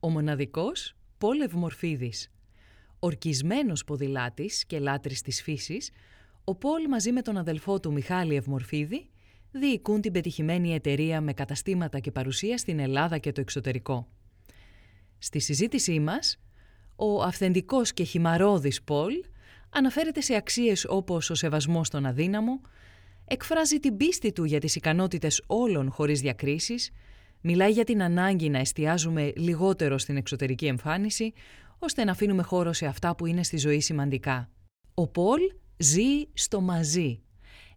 Ο μοναδικός Πολ Ευμορφίδης. Ορκισμένος ποδηλάτης και λάτρης της φύσης, ο Πολ μαζί με τον αδελφό του Μιχάλη Ευμορφίδη διοικούν την πετυχημένη εταιρεία με καταστήματα και παρουσία στην Ελλάδα και το εξωτερικό. Στη συζήτησή μας, ο αυθεντικός και χυμαρόδης Πολ αναφέρεται σε αξίες όπως ο σεβασμός στον αδύναμο, εκφράζει την πίστη του για τις ικανότητες όλων χωρίς διακρίσεις, μιλάει για την ανάγκη να εστιάζουμε λιγότερο στην εξωτερική εμφάνιση, ώστε να αφήνουμε χώρο σε αυτά που είναι στη ζωή σημαντικά. Ο Πολ ζει στο μαζί.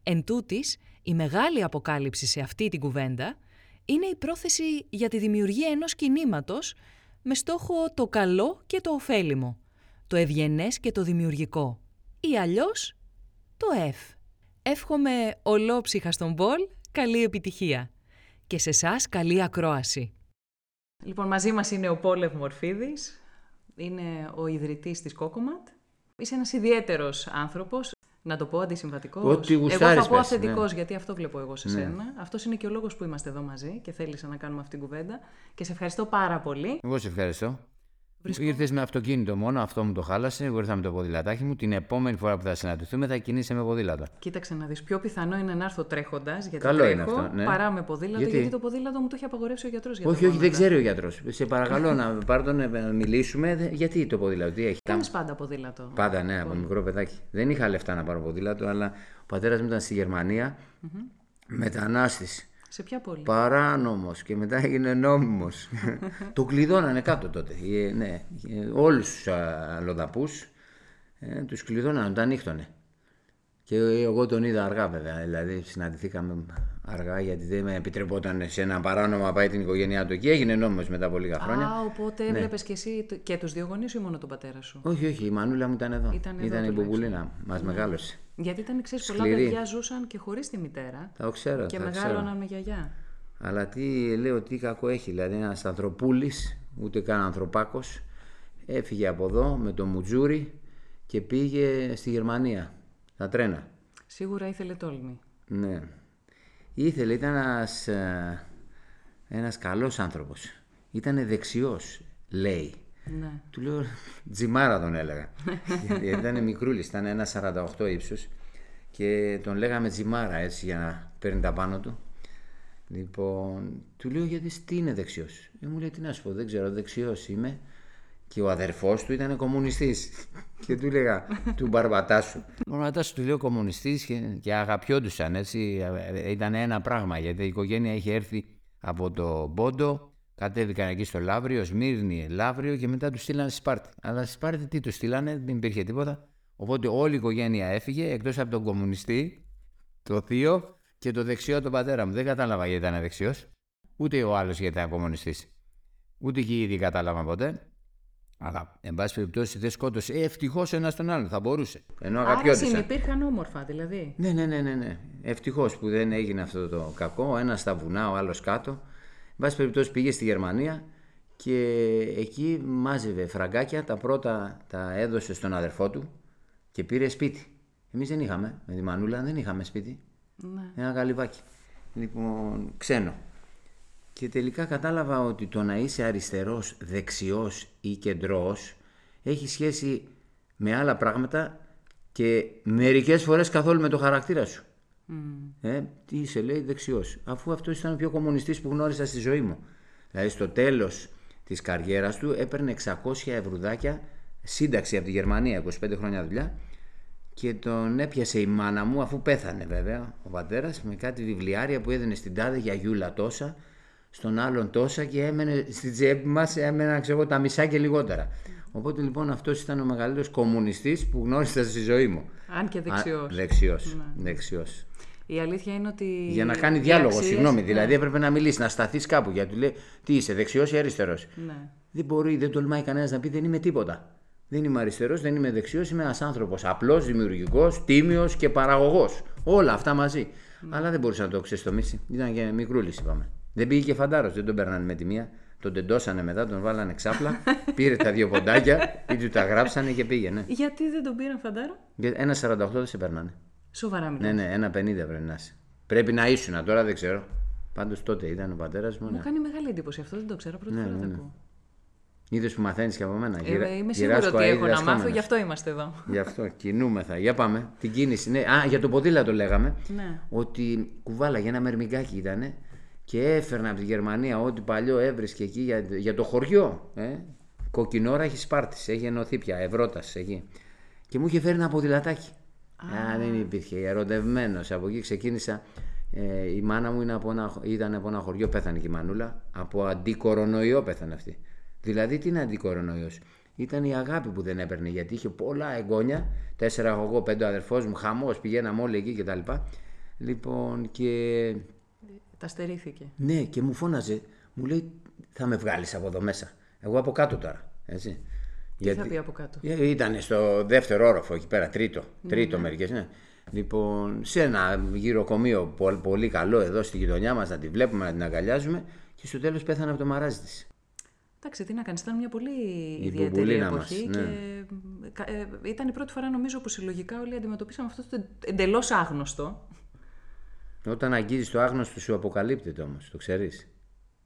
Εν τούτης, η μεγάλη αποκάλυψη σε αυτή την κουβέντα είναι η πρόθεση για τη δημιουργία ενός κινήματος με στόχο το καλό και το ωφέλιμο, το ευγενές και το δημιουργικό ή αλλιώς το F. Εύχομαι ολόψυχα στον Πολ καλή επιτυχία και σε εσάς καλή ακρόαση. Λοιπόν, μαζί μας είναι ο Πόλευ Μορφίδης, είναι ο ιδρυτής της Κόκοματ. Είσαι ένας ιδιαίτερος άνθρωπος, να το πω αντισυμβατικός. Ό,τι Εγώ γουστάρεις θα πω πες, αυθεντικό, ναι. γιατί αυτό βλέπω εγώ σε Ναι. σένα. Αυτός είναι και ο λόγος που είμαστε εδώ μαζί και θέλησα να κάνουμε αυτή την κουβέντα. Και σε ευχαριστώ πάρα πολύ. Εγώ σε ευχαριστώ. Βρισκό- Ήρθες με αυτοκίνητο μόνο, αυτό μου το χάλασε. Εγώ ήρθα με το ποδηλατάκι μου. Την επόμενη φορά που θα συναντηθούμε θα κινείσαι με ποδήλατα. Κοίταξε να δεις. Πιο πιθανό είναι να έρθω τρέχοντας, γιατί Καλό τρέχω, είναι αυτό, ναι. παρά με ποδήλατο, γιατί; Γιατί; το ποδήλατο μου το έχει απαγορεύσει ο γιατρός. όχι, όχι, δεν ξέρει ο γιατρός. Σε παρακαλώ να πάρω τον, να μιλήσουμε. Δε- Γιατί το ποδήλατο, τι έχει. Κάνεις πάντα ποδήλατο. Πάντα, ναι, από μικρό παιδάκι. Δεν είχα λεφτά να πάρω ποδήλατο, αλλά ο πατέρας μου ήταν στη γερμανια μετανάστης. Σε ποια πόλη; Παράνομος και μετά έγινε νόμιμος. το κλειδώνανε κάτω τότε. Ε, ναι, ε, όλους τους αλλοδαπούς ε, τους κλειδώνανε, τα ανοίχτωνε. Και εγώ τον είδα αργά βέβαια, δηλαδή συναντηθήκαμε αργά γιατί δεν με επιτρεπόταν σε ένα παράνομο να πάει την οικογένειά του εκεί. Έγινε νόμιμος μετά από λίγα χρόνια. Α, οπότε Ναι. έβλεπες και εσύ το- και τους δύο γονείς ή μόνο τον πατέρα σου; Όχι, όχι, η μανούλα μου ήταν εδώ. Ήταν εδώ ήταν η τουλάχιστον. Μπουμπουλίνα, μας μεγάλωσε. Γιατί ήταν, ξέρεις, πολλά Σκληρή. παιδιά ζούσαν και χωρίς τη μητέρα Τα ξέρω, και τα ξέρω. μεγάλωναν με γιαγιά. Αλλά τι λέω, τι κακό έχει. Δηλαδή, ένας ανθρωπούλης, ούτε καν ανθρωπάκος, έφυγε από εδώ με το μουτζούρι και πήγε στη Γερμανία. Τα τρένα. Σίγουρα ήθελε τόλμη. Ναι. Ήθελε, ήταν ένας, ε, ένας καλός άνθρωπος. Ήταν δεξιός, λέει. Ναι. Του λέω, τζιμάρα τον έλεγα. Γιατί ήταν μικρούλης, ήταν ένα 48 ύψος και τον λέγαμε τζιμάρα έτσι για να παίρνει τα πάνω του. Λοιπόν, του λέω γιατί τι είναι δεξιός; Ε, μου λέει τι να σου πω, δεν ξέρω, δεξιός είμαι. Και ο αδερφός του ήταν κομμουνιστής. και του έλεγα, του μπαρμπατάσου. Ο μπαρμπατάσου του λέω κομμουνιστής και, και αγαπιόντουσαν έτσι. Ε, Ήταν ένα πράγμα γιατί η οικογένεια είχε έρθει από το Πόντο, κατέβηκαν εκεί στο Λαύριο, Σμύρνη, Λαύριο και μετά τους στείλανε στη Σπάρτη. Αλλά στη Σπάρτη τι τους στείλανε, δεν υπήρχε τίποτα. Οπότε όλη η οικογένεια έφυγε εκτός από τον κομμουνιστή, το θείο και το δεξιό τον πατέρα μου. Δεν κατάλαβα γιατί ήταν δεξιός. Ούτε ο άλλος γιατί ήταν κομμουνιστής. Ούτε και οι ίδιοι κατάλαβαν ποτέ. Αλλά, εν πάση περιπτώσει, δεν σκότωσε. Ε, ευτυχώς ένας τον άλλον θα μπορούσε. Ενώ Άρα αγαπιόντουσαν. συνυπήρχαν όμορφα, δηλαδή. Ναι, ναι, ναι, ναι. ναι. Ευτυχώς που δεν έγινε αυτό το κακό. Ο ένας στα βουνά, ο άλλος κάτω. Εν πάση περιπτώσει πήγε στη Γερμανία και εκεί μάζευε φραγκάκια. Τα πρώτα τα έδωσε στον αδερφό του και πήρε σπίτι. Εμείς δεν είχαμε. Με τη Μανούλα δεν είχαμε σπίτι. Ναι. Ένα καλυβάκι. Λοιπόν, ξένο. Και τελικά κατάλαβα ότι το να είσαι αριστερός, δεξιός ή κεντρός έχει σχέση με άλλα πράγματα και μερικές φορές καθόλου με το χαρακτήρα σου. Ε, τι είσαι λέει δεξιός. Αφού αυτός ήταν ο πιο κομμουνιστής που γνώρισα στη ζωή μου. Δηλαδή στο τέλος της καριέρας του έπαιρνε 600 ευρουδάκια σύνταξη από τη Γερμανία, 25 χρόνια δουλειά και τον έπιασε η μάνα μου αφού πέθανε βέβαια ο πατέρας με κάτι βιβλιάρια που έδινε στην τάδε για γιούλα τόσα στον άλλον τόσα και έμενε στη τσέπη μας έμεναν ξέρω, τα μισά και λιγότερα. Οπότε λοιπόν αυτός ήταν ο μεγαλύτερος κομμουνιστής που γνώρισα στη ζωή μου. Αν και δεξιός. Δεξιός, Ναι. δεξιός. Η αλήθεια είναι ότι. Για να κάνει οι διάλογο, αξίες- συγγνώμη. ναι, Δηλαδή έπρεπε να μιλήσεις, να σταθείς κάπου. Γιατί του λέει, Τι είσαι, δεξιός ή αριστερός; Ναι. Δεν μπορεί, δεν τολμάει κανένας να πει δεν είμαι τίποτα. Δεν είμαι αριστερός, δεν είμαι δεξιός, είμαι ένας άνθρωπος απλός, δημιουργικός, τίμιος και παραγωγός. Όλα αυτά μαζί. Ναι. Αλλά δεν μπορούσε να το ξεστομίσει. Ήταν και μικρούλης, είπαμε. Δεν πήγε και φαντάρος, δεν τον παίρνανε με τη μία. Τον τεντώσανε μετά, τον βάλανε ξάπλα, πήρε τα δύο ποντάκια, ή του τα γράψανε και πήγαινε. Γιατί δεν τον πήραν φαντάρο; Ένα 48 δεν σε περνάνε. Σοβαρά Ναι, μιλάω. ναι, ένα 50 πρέπει να είσαι. Πρέπει να ήσουν, τώρα δεν ξέρω. Πάντως τότε ήταν ο πατέρας μου. Μου Ναι. κάνει μεγάλη εντύπωση αυτό, δεν το ξέρω. Πρώτη φορά το ακούω. Είδες που μαθαίνεις και από μένα. Ε, Γυρα- είμαι σίγουρη γυράσκω ότι αίδη έχω να μάθω, δασκόμενος. γι' αυτό είμαστε εδώ. Γι' αυτό κινούμεθα. Για πάμε. Την κίνηση. Ναι. Α, για το ποδήλατο λέγαμε. Ναι. Ότι κουβάλαγε ένα μερμηγκάκι ήταν και έφερνα από τη Γερμανία ό,τι παλιό έβρισκε εκεί για, για το χωριό. Ε. Κοκκινόρα έχει Σπάρτης, έχει ενωθεί πια, Ευρώτα εκεί. Και μου είχε φέρει ένα ποδηλατάκι. Α, δεν υπήρχε. Ερωτευμένος. Από εκεί ξεκίνησα. Ε, η μάνα μου είναι από ένα, ήταν από ένα χωριό, πέθανε και η μανούλα. Από αντικορονοϊό πέθανε αυτή. Δηλαδή τι είναι αντικορονοϊός; Ήταν η αγάπη που δεν έπαιρνε γιατί είχε πολλά εγγόνια. Τέσσερα έχω εγώ, πέντε ο αδερφός μου, χαμός, πηγαίναμε όλοι εκεί κτλ. Λοιπόν και Τα στερήθηκε. ναι, και μου φώναζε, μου λέει θα με βγάλεις από εδώ μέσα. Εγώ από κάτω τώρα. Έτσι. Τι θα πει από κάτω; Ήταν στο δεύτερο όροφο εκεί πέρα, τρίτο. Ναι, Τρίτο μερικές, ναι. Λοιπόν, σε ένα γυροκομείο πολύ, πολύ καλό εδώ στη γειτονιά μας, να τη βλέπουμε, να την αγκαλιάζουμε και στο τέλος πέθανε από το μαράζι της. Εντάξει, τι να κάνεις, ήταν μια πολύ ιδιαίτερη μπουμπουλίνα μας, εποχή ναι. και κα- ε, ήταν η πρώτη φορά νομίζω που συλλογικά όλοι αντιμετωπίσαμε αυτό το εντελώς άγνωστο. Όταν αγγίζεις το άγνωστο σου αποκαλύπτεται όμως, το ξέρεις.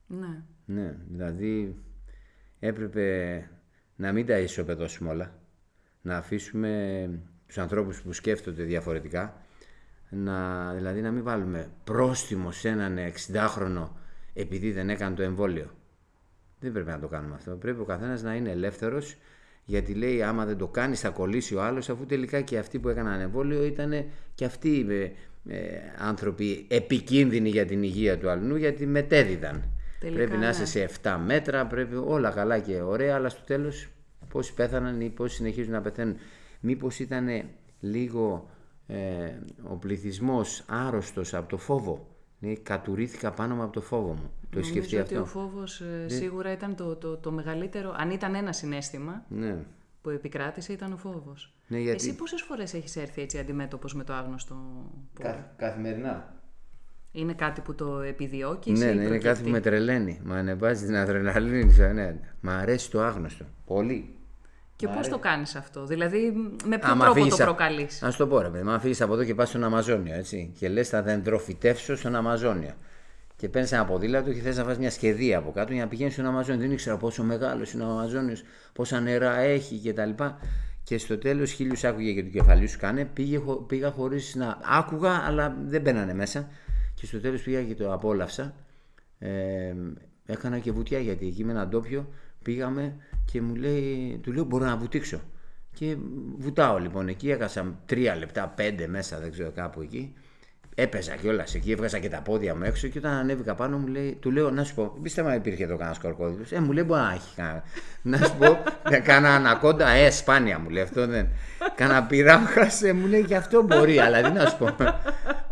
Ναι. Ναι, δηλαδή έπρεπε να μην τα ισοπεδώσουμε όλα. Να αφήσουμε τους ανθρώπους που σκέφτονται διαφορετικά. Να, δηλαδή να μην βάλουμε πρόστιμο σε έναν 60χρονο επειδή δεν έκανε το εμβόλιο. Δεν πρέπει να το κάνουμε αυτό. Πρέπει ο καθένας να είναι ελεύθερος γιατί λέει άμα δεν το κάνεις θα κολλήσει ο άλλος αφού τελικά και αυτοί που έκαναν εμβόλιο ήταν και αυτοί ε, ε, άνθρωποι επικίνδυνοι για την υγεία του αλλού γιατί μετέδιδαν. Τελικά, πρέπει να ναι. είσαι σε 7 μέτρα, πρέπει όλα καλά και ωραία, αλλά στο τέλος πόσοι πέθαναν ή πόσοι συνεχίζουν να πεθαίνουν. Μήπως ήταν λίγο ε, ο πληθυσμός άρρωστος από το φόβο. Ναι, κατουρήθηκα πάνω μου από το φόβο μου. Το έχει σκεφτεί Νομίζω ότι αυτό. ο φόβος ε, σίγουρα ήταν το, το, το μεγαλύτερο, αν ήταν ένα συνέστημα Ναι. που επικράτησε ήταν ο φόβος. Ναι, γιατί- Εσύ πόσες φορές έχεις έρθει έτσι αντιμέτωπος με το άγνωστο πόλο; καθημερινά. Είναι κάτι που το επιδιώκεις Ναι, ή ναι, είναι προκύπτει; κάτι που με τρελαίνει. Μου ανεβάζεις την αδρεναλίνη. σου, Ναι. Μ' αρέσει το άγνωστο. Πολύ. Και πώς το κάνεις αυτό, δηλαδή με ποιο Άμα τρόπο φύγεις το α- προκαλείς; Να σου το πω, ρε παιδί, αν φύγει από εδώ και πας στον Αμαζόνιο, έτσι. Και λες, θα δεντροφυτεύσω στον Αμαζόνιο. Και παίρνεις ένα ποδήλατο και θες να βάζει μια σχεδία από κάτω για να πηγαίνεις στον Αμαζόνιο. Δεν ήξερα πόσο μεγάλος είναι ο Αμαζόνιος, πόσα νερά έχει κτλ. Και στο τέλος χίλιους άκουγε και του κεφαλιού σου κάνε. Πήγε, χω- πήγα χωρίς να. Άκουγα, αλλά δεν μπαίνανε μέσα. Και στο τέλος πήγα και το απόλαυσα. Ε, έκανα και βουτιά γιατί εκεί με έναν ντόπιο πήγαμε και μου λέει, του λέω μπορώ να βουτήξω. Και βουτάω λοιπόν εκεί, έκασα τρία λεπτά, πέντε μέσα, δεν ξέρω κάπου εκεί. Έπαιζα κιόλας εκεί, έβγαζα και τα πόδια μου έξω και όταν ανέβηκα πάνω μου λέει, του λέω να σου πω, πίστευα να υπήρχε εδώ κανένας κορκόδιλο. Ε, μου λέει μπορεί να έχει κανένα. να σου πω, κάνα ανακόντα, ε, σπάνια μου λέει αυτό δεν. Κάνα πειράμπρασε, μου λέει και αυτό μπορεί, αλλά τι να σου πω.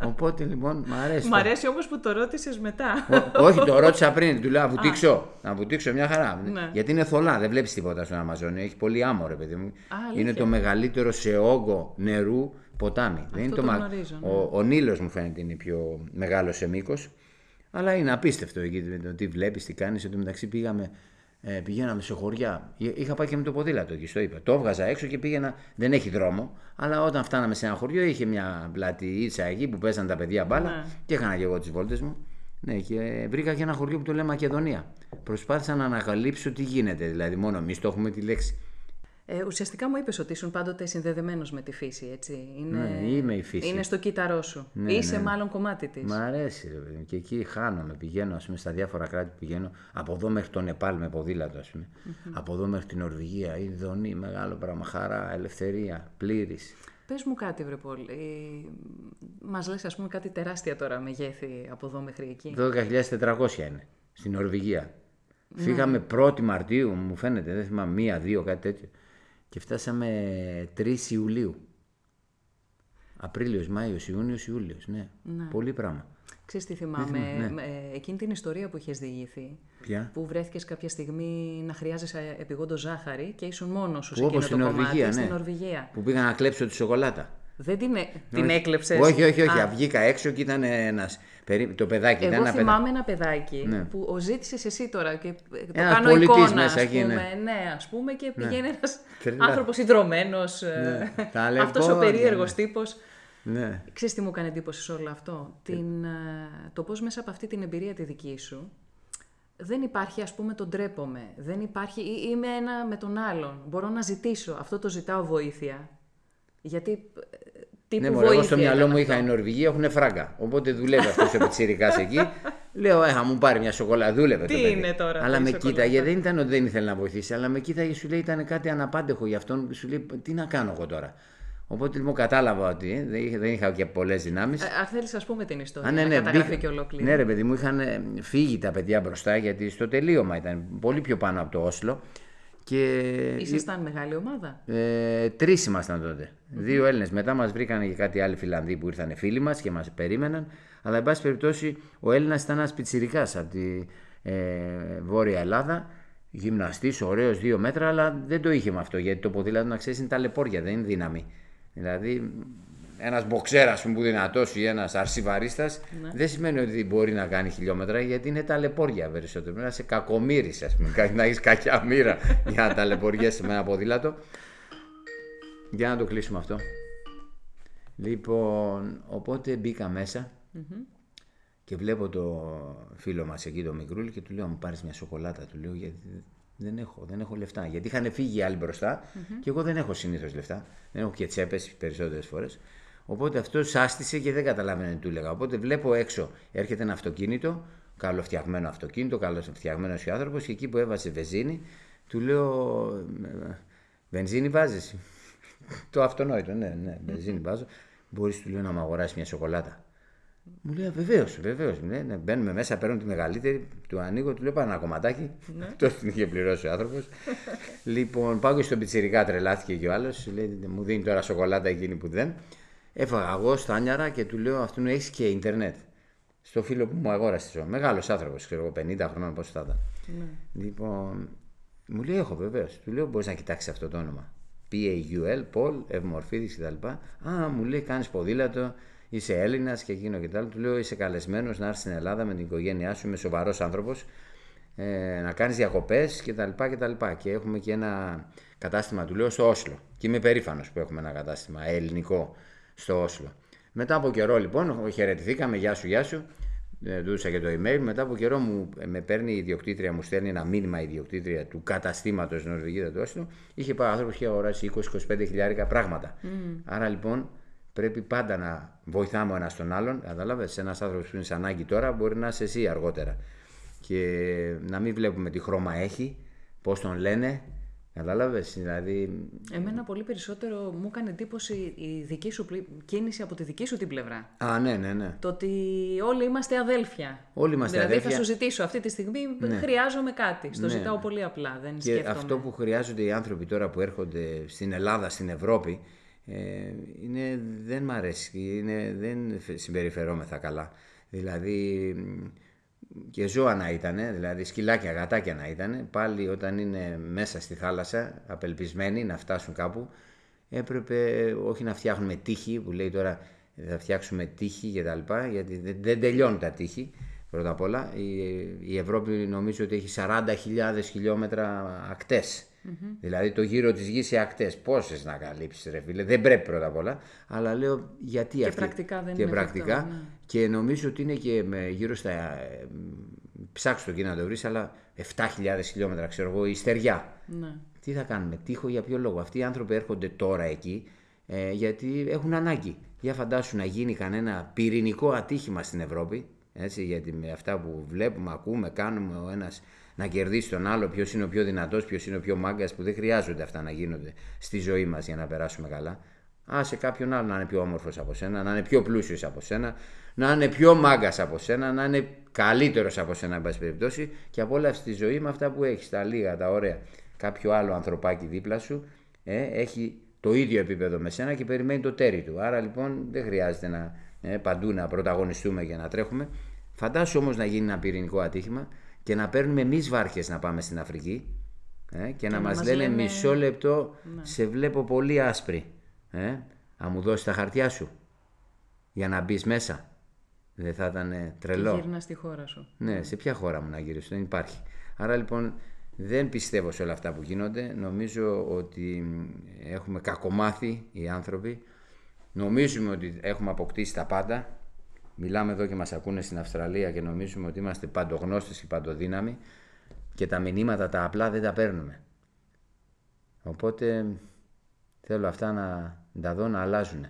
Οπότε λοιπόν, μ' αρέσει. Μ' το. αρέσει όμως που το ρώτησες μετά. Ό- όχι, το ρώτησα πριν. Του λέω να βουτήξω. Να βουτήξω μια χαρά. Ναι. Γιατί είναι θολά, δεν βλέπεις τίποτα στον Αμαζόνιο. Έχει πολύ άμμο, ρε παιδί μου. αλήθεια. είναι το μεγαλύτερο σε όγκο νερού ποτάμι. δεν είναι το μα- γνωρίζω, ναι. Ο, ο Νείλος μου φαίνεται είναι πιο μεγάλος σε μήκος. Αλλά είναι απίστευτο εκεί το τι βλέπεις, τι κάνεις. Εν τω μεταξύ πήγαμε, ε, πηγαίναμε σε χωριά. Εί- Είχα πάει και με το ποδήλατο εκεί, στο είπα. Το έβγαζα έξω και πήγαινα. Δεν έχει δρόμο. Αλλά όταν φτάναμε σε ένα χωριό είχε μια πλάτη ίτσα εκεί που παίζαν τα παιδιά μπάλα. Ναι. Και έκανα και εγώ τις βόλτες μου. Ναι, και βρήκα και ένα χωριό που το λέει Μακεδονία. Προσπάθησα να ανακαλύψω τι γίνεται. Δηλαδή, μόνο εμείς το έχουμε τη λέξη. Ε, ουσιαστικά μου είπες ότι ήσουν πάντοτε συνδεδεμένος με τη φύση, έτσι. Είναι, Ναι, είμαι η φύση. Είναι στο κύτταρό σου. Ναι, Είσαι ναι. μάλλον κομμάτι της. Μ' αρέσει, ρε παιδί μου. Και εκεί χάνομαι. Πηγαίνω, ας πούμε, στα διάφορα κράτη που πηγαίνω. Από εδώ μέχρι το Νεπάλ με ποδήλατο, ας πούμε. Από εδώ μέχρι την Νορβηγία. Ινδονή, μεγάλο πράγμα. Χαρά, ελευθερία, πλήρης. Πες μου κάτι, βρε Πολ. Μας λες, ας πούμε, κάτι τεράστια τώρα μεγέθη από εδώ μέχρι εκεί. 12.400 είναι. Στην Νορβηγία. Ναι. Φύγαμε 1η Μαρτίου, μου φαίνεται, δεν θυμάμαι, μία, δύο, κάτι τέτοιο. Και φτάσαμε 3 Ιουλίου. Απρίλιος, Μάιος, Ιούνιος, Ιούλιος, ναι. Πολύ πράγμα. Ξέρεις τι θυμάμαι, ναι. ε, εκείνη την ιστορία που είχες διηγηθεί, Ποια; που βρέθηκες κάποια στιγμή να χρειάζεσαι επιγόντως ζάχαρη και ήσουν μόνος σου σε Που εκείνο όπως το στην κομμάτι, Νορβηγία, ναι. στην Νορβηγία. Που πήγα να κλέψω τη σοκολάτα. Δεν την, ε- την Όχι. έκλεψες; Όχι, όχι, όχι. Α, Βγήκα έξω και ήταν ένας. περί- Το παιδάκι ήταν Εγώ ένα θυμάμαι ένα παιδάκι Ναι. που ο ζήτησες εσύ τώρα και το Ένας κάνω πολιτής εικόνα, μέσα ας εκεί, πούμε. ναι. Ναι, ας πούμε, και πηγαίνει ένας Τρελά. άνθρωπος ιδρωμένος, ε, Ναι. Τα αυτός ο λεπόδια, περίεργος ναι. τύπος. Ναι. Ξέρεις τι μου έκανε εντύπωση σε όλο αυτό; Την, ε, το πώς μέσα από αυτή την εμπειρία τη δική σου δεν υπάρχει ας πούμε το ντρέπομαι. Δεν υπάρχει ή είμαι ένα με τον άλλον. Μπορώ να ζητήσω. Αυτό το ζητάω βοήθεια. Γιατί ε, τύπου Ναι, μωρέ, βοήθεια εγώ στο μυαλό ήταν μου αυτό. είχα η Νορβηγία, έχουν φράγκα. Οπότε δουλεύει αυτός ο πιτσιρικάς εκεί. Λέω, ε, θα μου πάρει μια σοκολάτα. Δούλευε Τι το παιδί. είναι τώρα Αλλά αυτή η με σοκολάτα; κοίταγε, δεν ήταν ότι δεν ήθελε να βοηθήσει, αλλά με κοίταγε, σου λέει ήταν κάτι αναπάντεχο για αυτόν. Σου λέει, τι να κάνω εγώ τώρα; Οπότε λοιπόν κατάλαβα ότι ε, δεν είχα, δεν είχα και πολλές δυνάμεις. Ε, Αν θέλεις ας πούμε την ιστορία, Α, ναι, να ναι, καταγραφεί μπήκα- και ολόκληρη. Ναι, ρε παιδί μου, είχαν ε, φύγει τα παιδιά μπροστά γιατί στο τελείωμα ήταν πολύ πιο πάνω από το Όσλο. Και Ήσασταν μεγάλη ομάδα; ε, Τρεις ήμασταν τότε. Δύο Έλληνες. Μετά μας βρήκαν και κάτι άλλοι Φιλανδοί που ήρθαν φίλοι μας και μας περίμεναν. Αλλά, εν πάση περιπτώσει, ο Έλληνας ήταν ένας πιτσυρικά από τη ε, Βόρεια Ελλάδα. Γυμναστής, ωραίος, δύο μέτρα, αλλά δεν το είχε με αυτό. Γιατί το ποδήλατο, να ξέρεις, είναι ταλαιπώρια, δεν είναι δύναμη. Δηλαδή, ένας μποξέρας που είναι δυνατός ή ένας αρσιβαρίστας δεν σημαίνει ότι μπορεί να κάνει χιλιόμετρα γιατί είναι ταλαιπώρια περισσότερο. Πρέπει να είσαι κακομοίρης, ας πούμε, να έχεις κακιά μοίρα για να ταλαιπωριέσαι με ένα ποδήλατο. Για να το κλείσουμε αυτό. Λοιπόν, οπότε μπήκα μέσα και βλέπω το φίλο μας εκεί το μικρούλι και του λέω μου πάρεις μια σοκολάτα. Του λέω γιατί δεν έχω, δεν έχω λεφτά. Γιατί είχαν φύγει οι άλλοι μπροστά και εγώ δεν έχω συνήθως λεφτά. Δεν έχω και τσέπες περισσότερες φορές. Οπότε αυτός άστησε και δεν καταλάβαινε τι του έλεγα. Οπότε βλέπω έξω έρχεται ένα αυτοκίνητο, καλοφτιαγμένο αυτοκίνητο, καλοφτιαγμένος ο άνθρωπος και εκεί που έβαζε βενζίνη, του λέω «Ε, Βενζίνη βάζεις; το αυτονόητο, ναι, ναι, βενζίνη βάζω. Μπορείς του λέω να μου αγοράσεις μια σοκολάτα. Μου λέει βεβαίως, βεβαίως. Ναι, ναι, μπαίνουμε μέσα, παίρνω τη μεγαλύτερη, του ανοίγω, του λέω πάρε ένα κομματάκι. Τόσο την είχε πληρώσει ο άνθρωπος. λοιπόν, πάω και στον πιτσιρικά, τρελάθηκε και ο άλλος. Λέει μου δίνει τώρα σοκολάτα εκείνη που δεν. Έφαγα εγώ στα άνιαρα και του λέω αυτού έχεις και ίντερνετ. Στο φίλο που μου αγόρασες. Μεγάλος άνθρωπος, ξέρω εγώ, 50 χρόνων πώς θα ήταν. Λοιπόν, μου λέει έχω βεβαίως. Του λέω μπορείς να κοιτάξεις αυτό το όνομα. P-A-U-L, Paul, Ευμορφίδης κτλ. Α, μου λέει κάνεις ποδήλατο, είσαι Έλληνας και εκείνο και τα άλλα. Του λέω είσαι καλεσμένος να έρθεις στην Ελλάδα με την οικογένειά σου, είμαι σοβαρός άνθρωπος, ε, να κάνεις διακοπές κτλ. κτλ. Και έχουμε και ένα κατάστημα, του λέω, στο Όσλο. Και είμαι περήφανος που έχουμε ένα κατάστημα ελληνικό στο Όσλο. Μετά από καιρό λοιπόν, χαιρετηθήκαμε, γεια σου, γεια σου. Ε, Δούσα και το email. Μετά από καιρό μου ε, με παίρνει η ιδιοκτήτρια, μου στέλνει ένα μήνυμα η ιδιοκτήτρια του καταστήματος στην Νορβηγία του Όσλο. Είχε πάει άνθρωπος και αγοράσει 20-25 χιλιάρικα πράγματα. Άρα λοιπόν πρέπει πάντα να βοηθάμε ο ένας τον άλλον. Κατάλαβε, ένας άνθρωπος που είναι σε ανάγκη τώρα μπορεί να είσαι εσύ αργότερα. Και να μην βλέπουμε τι χρώμα έχει, πώς τον λένε. Κατάλαβες, δηλαδή. Εμένα πολύ περισσότερο μου έκανε εντύπωση η δική σου πλη- κίνηση από τη δική σου την πλευρά. Α, ναι, ναι, ναι. Το ότι όλοι είμαστε αδέλφια. Όλοι είμαστε δηλαδή αδέλφια. θα σου ζητήσω αυτή τη στιγμή χρειάζομαι κάτι. Στο Ναι. ζητάω πολύ απλά. Δεν Και σκέφτομαι. αυτό που χρειάζονται οι άνθρωποι τώρα που έρχονται στην Ελλάδα, στην Ευρώπη, ε, είναι, δεν μ' αρέσει, είναι, δεν συμπεριφερόμεθα καλά. Δηλαδή μ, και ζώα να ήταν, δηλαδή σκυλάκια, γατάκια να ήταν, πάλι όταν είναι μέσα στη θάλασσα, απελπισμένοι να φτάσουν κάπου, έπρεπε όχι να φτιάχνουμε τείχη, που λέει τώρα θα φτιάξουμε τείχη και τα λοιπά, γιατί δεν, δεν τελειώνουν τα τείχη. Πρώτα απ' όλα, η, η Ευρώπη νομίζω ότι έχει 40.000 χιλιόμετρα ακτές. Δηλαδή το γύρο της γης σε ακτές. Πόσες να καλύψεις ρε φίλε. Δεν πρέπει πρώτα απ' όλα. Αλλά λέω γιατί αυτή. πρακτικά δεν και είναι πρακτικά. εφικτό, ναι. Και νομίζω ότι είναι και με, γύρω στα... ε, ψάξου το εκεί να το βρεις, αλλά 7.000 χιλιόμετρα ξέρω εγώ η στεριά. Ναι. Τι θα κάνουμε, τείχο για ποιο λόγο. Αυτοί οι άνθρωποι έρχονται τώρα εκεί ε, γιατί έχουν ανάγκη. Για φαντάσου να γίνει κανένα πυρηνικό ατύχημα στην Ευρώπη, έτσι, γιατί με αυτά που βλέπουμε, ακούμε, κάνουμε ο ένας να κερδίσει τον άλλο, ποιος είναι ο πιο δυνατός, ποιος είναι ο πιο μάγκας, που δεν χρειάζονται αυτά να γίνονται στη ζωή μας για να περάσουμε καλά. Άσε κάποιον άλλο να είναι πιο όμορφος από σένα, να είναι πιο πλούσιος από σένα, να είναι πιο μάγκας από σένα, να είναι καλύτερος από σένα, εν πάση περιπτώσει, και απόλαυσε τη ζωή με αυτά που έχεις, τα λίγα, τα ωραία. Κάποιο άλλο ανθρωπάκι δίπλα σου ε, έχει το ίδιο επίπεδο με σένα και περιμένει το τέρι του. Άρα λοιπόν δεν χρειάζεται να ε, παντού να πρωταγωνιστούμε για να τρέχουμε. Φαντάσου όμως να γίνει ένα πυρηνικό ατύχημα και να παίρνουμε εμείς βάρκες να πάμε στην Αφρική ε, και, να, να μας λένε μισό λεπτό, ναι. σε βλέπω πολύ άσπρη. Ε, αν μου δώσεις τα χαρτιά σου για να μπεις μέσα. Δεν θα ήταν τρελό. Και γύρνα στη χώρα σου. Ναι, σε ποια χώρα μου να γυρίσω, δεν υπάρχει. Άρα λοιπόν δεν πιστεύω σε όλα αυτά που γίνονται. Νομίζω ότι έχουμε κακομάθει οι άνθρωποι. Νομίζουμε ότι έχουμε αποκτήσει τα πάντα. Μιλάμε εδώ και μας ακούνε στην Αυστραλία και νομίζουμε ότι είμαστε παντογνώστες και παντοδύναμοι και τα μηνύματα τα απλά δεν τα παίρνουμε. Οπότε θέλω αυτά να τα δω να αλλάζουν.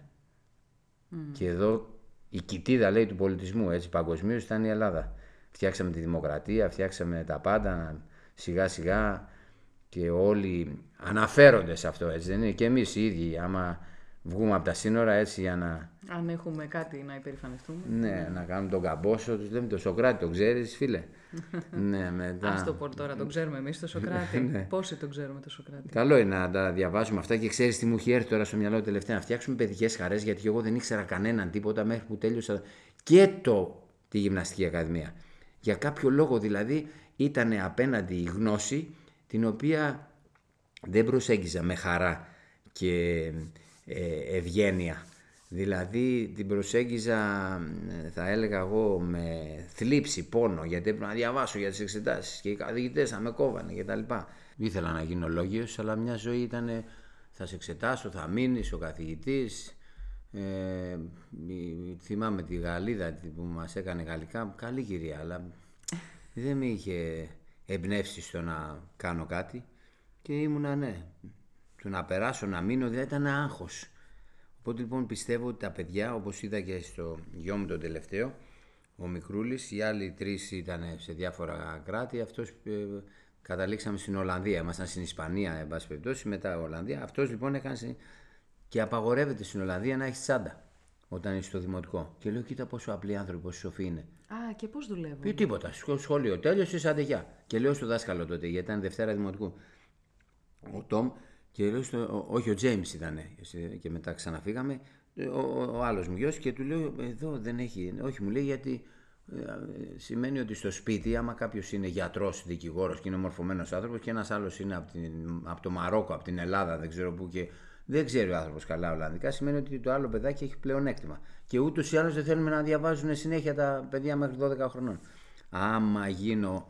Και εδώ η κοιτίδα λέει του πολιτισμού, έτσι παγκοσμίως ήταν η Ελλάδα. Φτιάξαμε τη δημοκρατία, φτιάξαμε τα πάντα, σιγά σιγά και όλοι αναφέρονται σε αυτό έτσι δεν είναι; Και εμείς οι ίδιοι άμα βγούμε από τα σύνορα έτσι για να... Αν έχουμε κάτι να υπερηφανευτούμε. Ναι, να κάνουμε τον καμπόσο, τους λέμε το Σοκράτη, το ξέρεις φίλε; ναι, μετά... Ας το πω τώρα, τον ξέρουμε εμείς το Σοκράτη; ναι. Πόσοι τον ξέρουμε το Σοκράτη; Καλό είναι να τα διαβάζουμε αυτά και ξέρεις τι μου έχει έρθει τώρα στο μυαλό τελευταία. Να φτιάξουμε παιδικές χαρές γιατί εγώ δεν ήξερα κανέναν τίποτα μέχρι που τέλειωσα και το, τη γυμναστική ακαδημία. Για κάποιο λόγο δηλαδή ήταν απέναντι η γνώση την οποία δεν προσέγγιζα με χαρά και ε, ευγένεια. Δηλαδή την προσέγγιζα, θα έλεγα εγώ, με θλίψη, πόνο, γιατί έπρεπε να διαβάσω για τις εξετάσεις και οι καθηγητές θα με κόβανε κτλ. Ήθελα να γίνω λόγιος, αλλά μια ζωή ήταν θα σε εξετάσω, θα μείνεις ο καθηγητής. Ε, θυμάμαι τη Γαλλίδα που μας έκανε γαλλικά, καλή κυρία, αλλά δεν με είχε εμπνεύσει στο να κάνω κάτι και ήμουνα ναι. Το να περάσω, να μείνω, δεν ήταν άγχος. Οπότε λοιπόν πιστεύω ότι τα παιδιά, όπως είδα και στο γιο μου το τελευταίο, ο Μικρούλης, οι άλλοι τρεις ήταν σε διάφορα κράτη, αυτός ε, καταλήξαμε στην Ολλανδία, ήμασταν στην Ισπανία, εν πάση περιπτώσει, μετά Ολλανδία. Αυτός λοιπόν έκανε και απαγορεύεται στην Ολλανδία να έχει τσάντα όταν είσαι στο δημοτικό. Και λέω, κοίτα πόσο απλοί άνθρωποι, πόσο σοφοί είναι. Α, και πώς δουλεύουν; Πει τίποτα. Στο σχολείο τέλειωσε, άντε γεια. Και λέω στο δάσκαλο τότε, γιατί ήταν Δευτέρα Δημοτικού. Ο Τόμ, και λέω στο, όχι ο Τζέιμς ήταν. Και μετά ξαναφύγαμε. Ο, ο, ο άλλος μου γιος και του λέω, εδώ δεν έχει. Όχι, μου λέει γιατί ε, σημαίνει ότι στο σπίτι, άμα κάποιος είναι γιατρός, δικηγόρος και είναι μορφωμένο άνθρωπος και ένας άλλος είναι από, από το Μαρόκο, από την Ελλάδα, δεν ξέρω πού και δεν ξέρει ο άνθρωπος καλά Ολλανδικά, σημαίνει ότι το άλλο παιδάκι έχει πλεονέκτημα. Και ούτως ή άλλως δεν θέλουμε να διαβάζουν συνέχεια τα παιδιά μέχρι 12 χρονών. Άμα γίνω,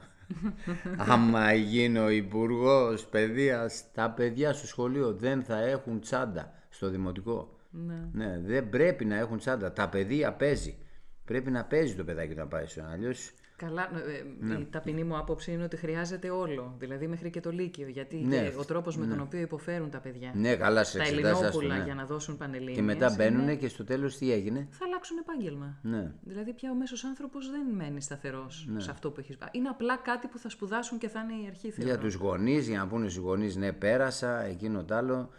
άμα γίνω υπουργός παιδείας, τα παιδιά στο σχολείο δεν θα έχουν τσάντα στο δημοτικό. Ναι. ναι. δεν πρέπει να έχουν τσάντα. Τα παιδεία παίζει. Πρέπει να παίζει το παιδάκι όταν πάει στο αλλιώς Καλά, ε, ναι. η ταπεινή μου άποψη είναι ότι χρειάζεται όλο, δηλαδή μέχρι και το Λύκειο, γιατί ναι, ο τρόπος με τον ναι. οποίο υποφέρουν τα παιδιά, ναι, καλά, σε τα ελληνόπουλα ναι. για να δώσουν πανελλήνιες. Και μετά μπαίνουν και στο τέλος τι έγινε; Θα αλλάξουν επάγγελμα. Ναι. Δηλαδή πια ο μέσος άνθρωπος δεν μένει σταθερός ναι. σε αυτό που έχεις πάει. Είναι απλά κάτι που θα σπουδάσουν και θα είναι η αρχή θεωρώ. Για τους γονείς, για να πούνε στους γονείς ναι πέρασα, εκείνο το άλλο.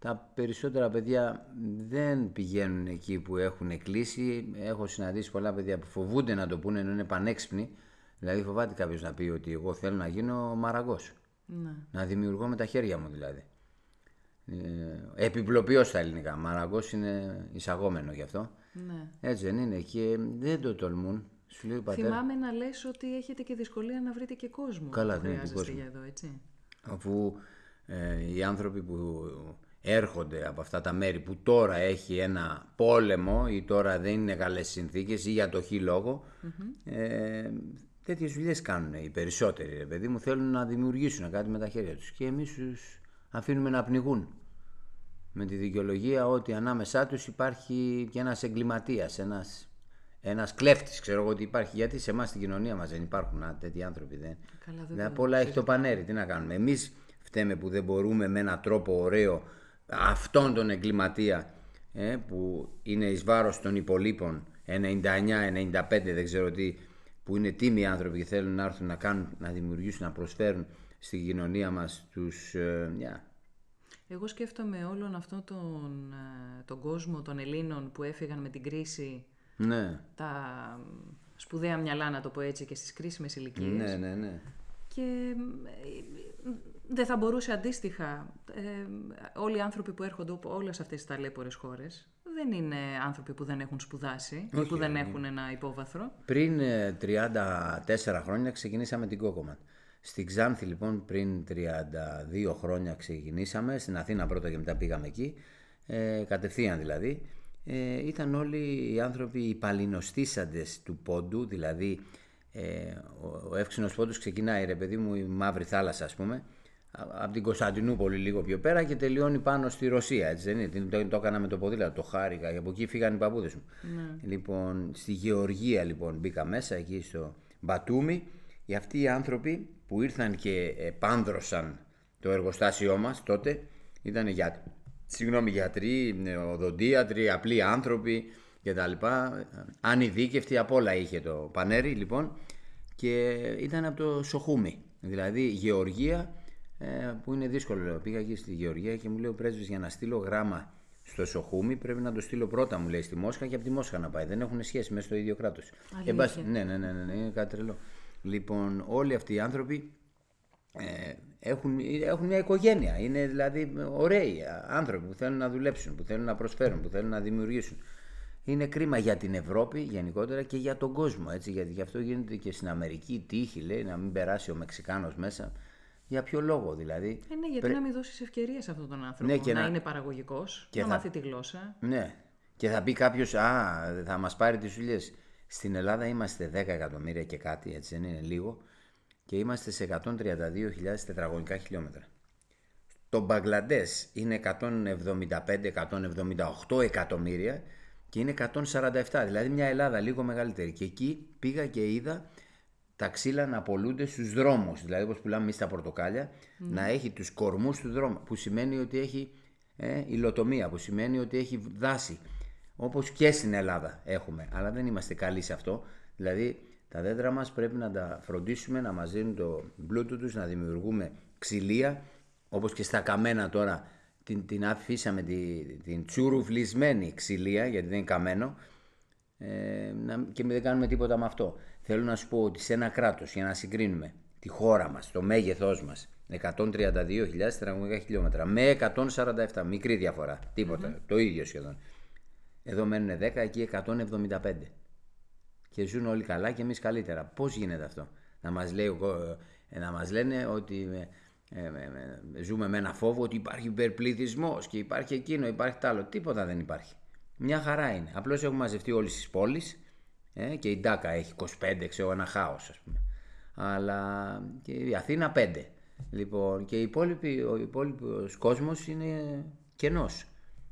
Τα περισσότερα παιδιά δεν πηγαίνουν εκεί που έχουν κλείσει. Έχω συναντήσει πολλά παιδιά που φοβούνται να το πούνε ενώ είναι πανέξυπνοι. Δηλαδή φοβάται κάποιος να πει ότι εγώ θέλω να γίνω μαραγκό. Ναι. Να δημιουργώ με τα χέρια μου δηλαδή. Ε, επιπλοποιώ στα ελληνικά. Μαραγκό είναι εισαγόμενο γι' αυτό. Ναι. Έτσι δεν είναι και δεν το τολμούν. Σου λέει, πατέρα... Θυμάμαι να λες ότι έχετε και δυσκολία να βρείτε και κόσμο. Καλά, δεν είναι κόσμο. Για εδώ, έτσι. Αφού ε, οι άνθρωποι που έρχονται από αυτά τα μέρη που τώρα έχει ένα πόλεμο ή τώρα δεν είναι καλές συνθήκες ή για το χι λόγο ε, τέτοιες δουλειές κάνουν οι περισσότεροι ρε παιδί μου. Θέλουν να δημιουργήσουν κάτι με τα χέρια τους και εμείς τους αφήνουμε να πνιγούν με τη δικαιολογία ότι ανάμεσά τους υπάρχει και ένας εγκληματίας, ένας, ένας κλέφτης ξέρω εγώ ότι υπάρχει. Γιατί σε εμάς στην κοινωνία μας δεν υπάρχουν τέτοιοι άνθρωποι δεν. Καλά, δεν απ' όλα έχει το πανέρι, τι να κάνουμε. Εμείς φταίμε που δεν μπορούμε με έναν τρόπο ωραίο αυτόν τον εγκληματία ε, που είναι εις βάρος των υπολείπων 99-95 δεν ξέρω τι που είναι τίμοι άνθρωποι και θέλουν να έρθουν να κάνουν, να δημιουργήσουν, να προσφέρουν στην κοινωνία μας τους, ε, Εγώ σκέφτομαι όλον αυτό τον, ε, τον κόσμο των Ελλήνων που έφυγαν με την κρίση ναι. τα σπουδαία μυαλά να το πω έτσι και στις κρίσιμες ηλικίες. Ναι, ναι, ναι. Και δεν θα μπορούσε αντίστοιχα ε, όλοι οι άνθρωποι που έρχονται από όλες αυτές τις ταλέπορες χώρες δεν είναι άνθρωποι που δεν έχουν σπουδάσει ή που δεν έχουν ένα υπόβαθρο. Πριν 34 ε, χρόνια ξεκινήσαμε την Κόκομαν. Στην Ξάνθη λοιπόν πριν 32 χρόνια ξεκινήσαμε, στην Αθήνα πρώτα και μετά πήγαμε εκεί, ε, κατευθείαν δηλαδή. Ε, ήταν όλοι οι άνθρωποι οι παλινοστήσαντες του πόντου, δηλαδή ε, ο, ο εύξηνος πόντος ξεκινάει ρε παιδί μου η Μαύρη Θάλασσα ας πούμε, από την Κωνσταντινούπολη λίγο πιο πέρα και τελειώνει πάνω στη Ρωσία. Έτσι δεν είναι; Το, το έκανα με το ποδήλατο, το χάρηκα. Από εκεί φύγανε οι παππούδες μου. Ναι. Λοιπόν, στη Γεωργία λοιπόν μπήκα μέσα, εκεί στο Μπατούμι. Οι αυτοί οι άνθρωποι που ήρθαν και επάνδρωσαν το εργοστάσιό μας τότε ήταν για, συγγνώμη, γιατροί, οδοντίατροι, απλοί άνθρωποι κτλ. Ανειδίκευτοι από όλα είχε το πανέρι λοιπόν και ήταν από το Σοχούμι. Δηλαδή Γεωργία ε, που είναι δύσκολο. Πήγα εκεί στη Γεωργία και μου λέει ο πρέσβης για να στείλω γράμμα στο Σοχούμι πρέπει να το στείλω πρώτα, μου λέει στη Μόσχα και από τη Μόσχα να πάει. Δεν έχουν σχέση μέσα στο ίδιο κράτος. Ε, ναι, ναι, ναι, ναι, ναι, είναι κάτι τρελό. Λοιπόν, όλοι αυτοί οι άνθρωποι ε, έχουν, έχουν μια οικογένεια. Είναι δηλαδή ωραίοι άνθρωποι που θέλουν να δουλέψουν, που θέλουν να προσφέρουν, που θέλουν να δημιουργήσουν. Είναι κρίμα για την Ευρώπη γενικότερα και για τον κόσμο. Έτσι, γιατί γι' αυτό γίνεται και στην Αμερική τύχη, λέει, να μην περάσει ο Μεξικάνος μέσα. Για ποιο λόγο δηλαδή; Ε, ναι, γιατί να μην δώσεις ευκαιρία σε αυτόν τον άνθρωπο ναι, να, να, είναι παραγωγικός, να θα... μάθει τη γλώσσα. Ναι. Και θα πει κάποιος, Α, θα μας πάρει τις δουλειέ. Στην Ελλάδα είμαστε 10 εκατομμύρια και κάτι, έτσι δεν είναι λίγο, και είμαστε σε 132.000 τετραγωνικά χιλιόμετρα. Το Μπαγκλαντές είναι 175-178 εκατομμύρια και είναι 147, δηλαδή μια Ελλάδα λίγο μεγαλύτερη. Και εκεί πήγα και είδα τα ξύλα να απολούνται στους δρόμους. Δηλαδή, όπως πουλάμε εμείς τα πορτοκάλια, να έχει τους κορμούς του δρόμου. Που σημαίνει ότι έχει ε, υλοτομία, που σημαίνει ότι έχει δάση. Όπως και στην Ελλάδα έχουμε. Αλλά δεν είμαστε καλοί σε αυτό. Δηλαδή, τα δέντρα μας πρέπει να τα φροντίσουμε, να μας δίνουν το μπλούτο τους, να δημιουργούμε ξυλία. Όπως και στα καμένα τώρα την, την αφήσαμε την, την τσουρουβλισμένη ξυλία, γιατί δεν είναι καμένο. Ε, και δεν κάνουμε τίποτα με αυτό. Θέλω να σου πω ότι σε ένα κράτος, για να συγκρίνουμε τη χώρα μας, το μέγεθός μας, 132.000 τετραγωνικά χιλιόμετρα με 147, μικρή διαφορά, το ίδιο σχεδόν. Εδώ μένουν 10, εκεί 175. Και ζουν όλοι καλά και εμείς καλύτερα. Πώς γίνεται αυτό, να μας ε, να μας λένε ότι ε, ε, ζούμε με ένα φόβο ότι υπάρχει υπερπληθυσμός και υπάρχει εκείνο, υπάρχει τ' άλλο. Τίποτα δεν υπάρχει. Μια χαρά είναι. Απλώς έχουμε μαζευτεί όλοι στι πόλεις ε, και η Ντάκα έχει 25, ξέρω, ένα χάος, ας πούμε. Αλλά και η Αθήνα 5. Λοιπόν, και η υπόλοιπη, ο υπόλοιπος κόσμος είναι κενός.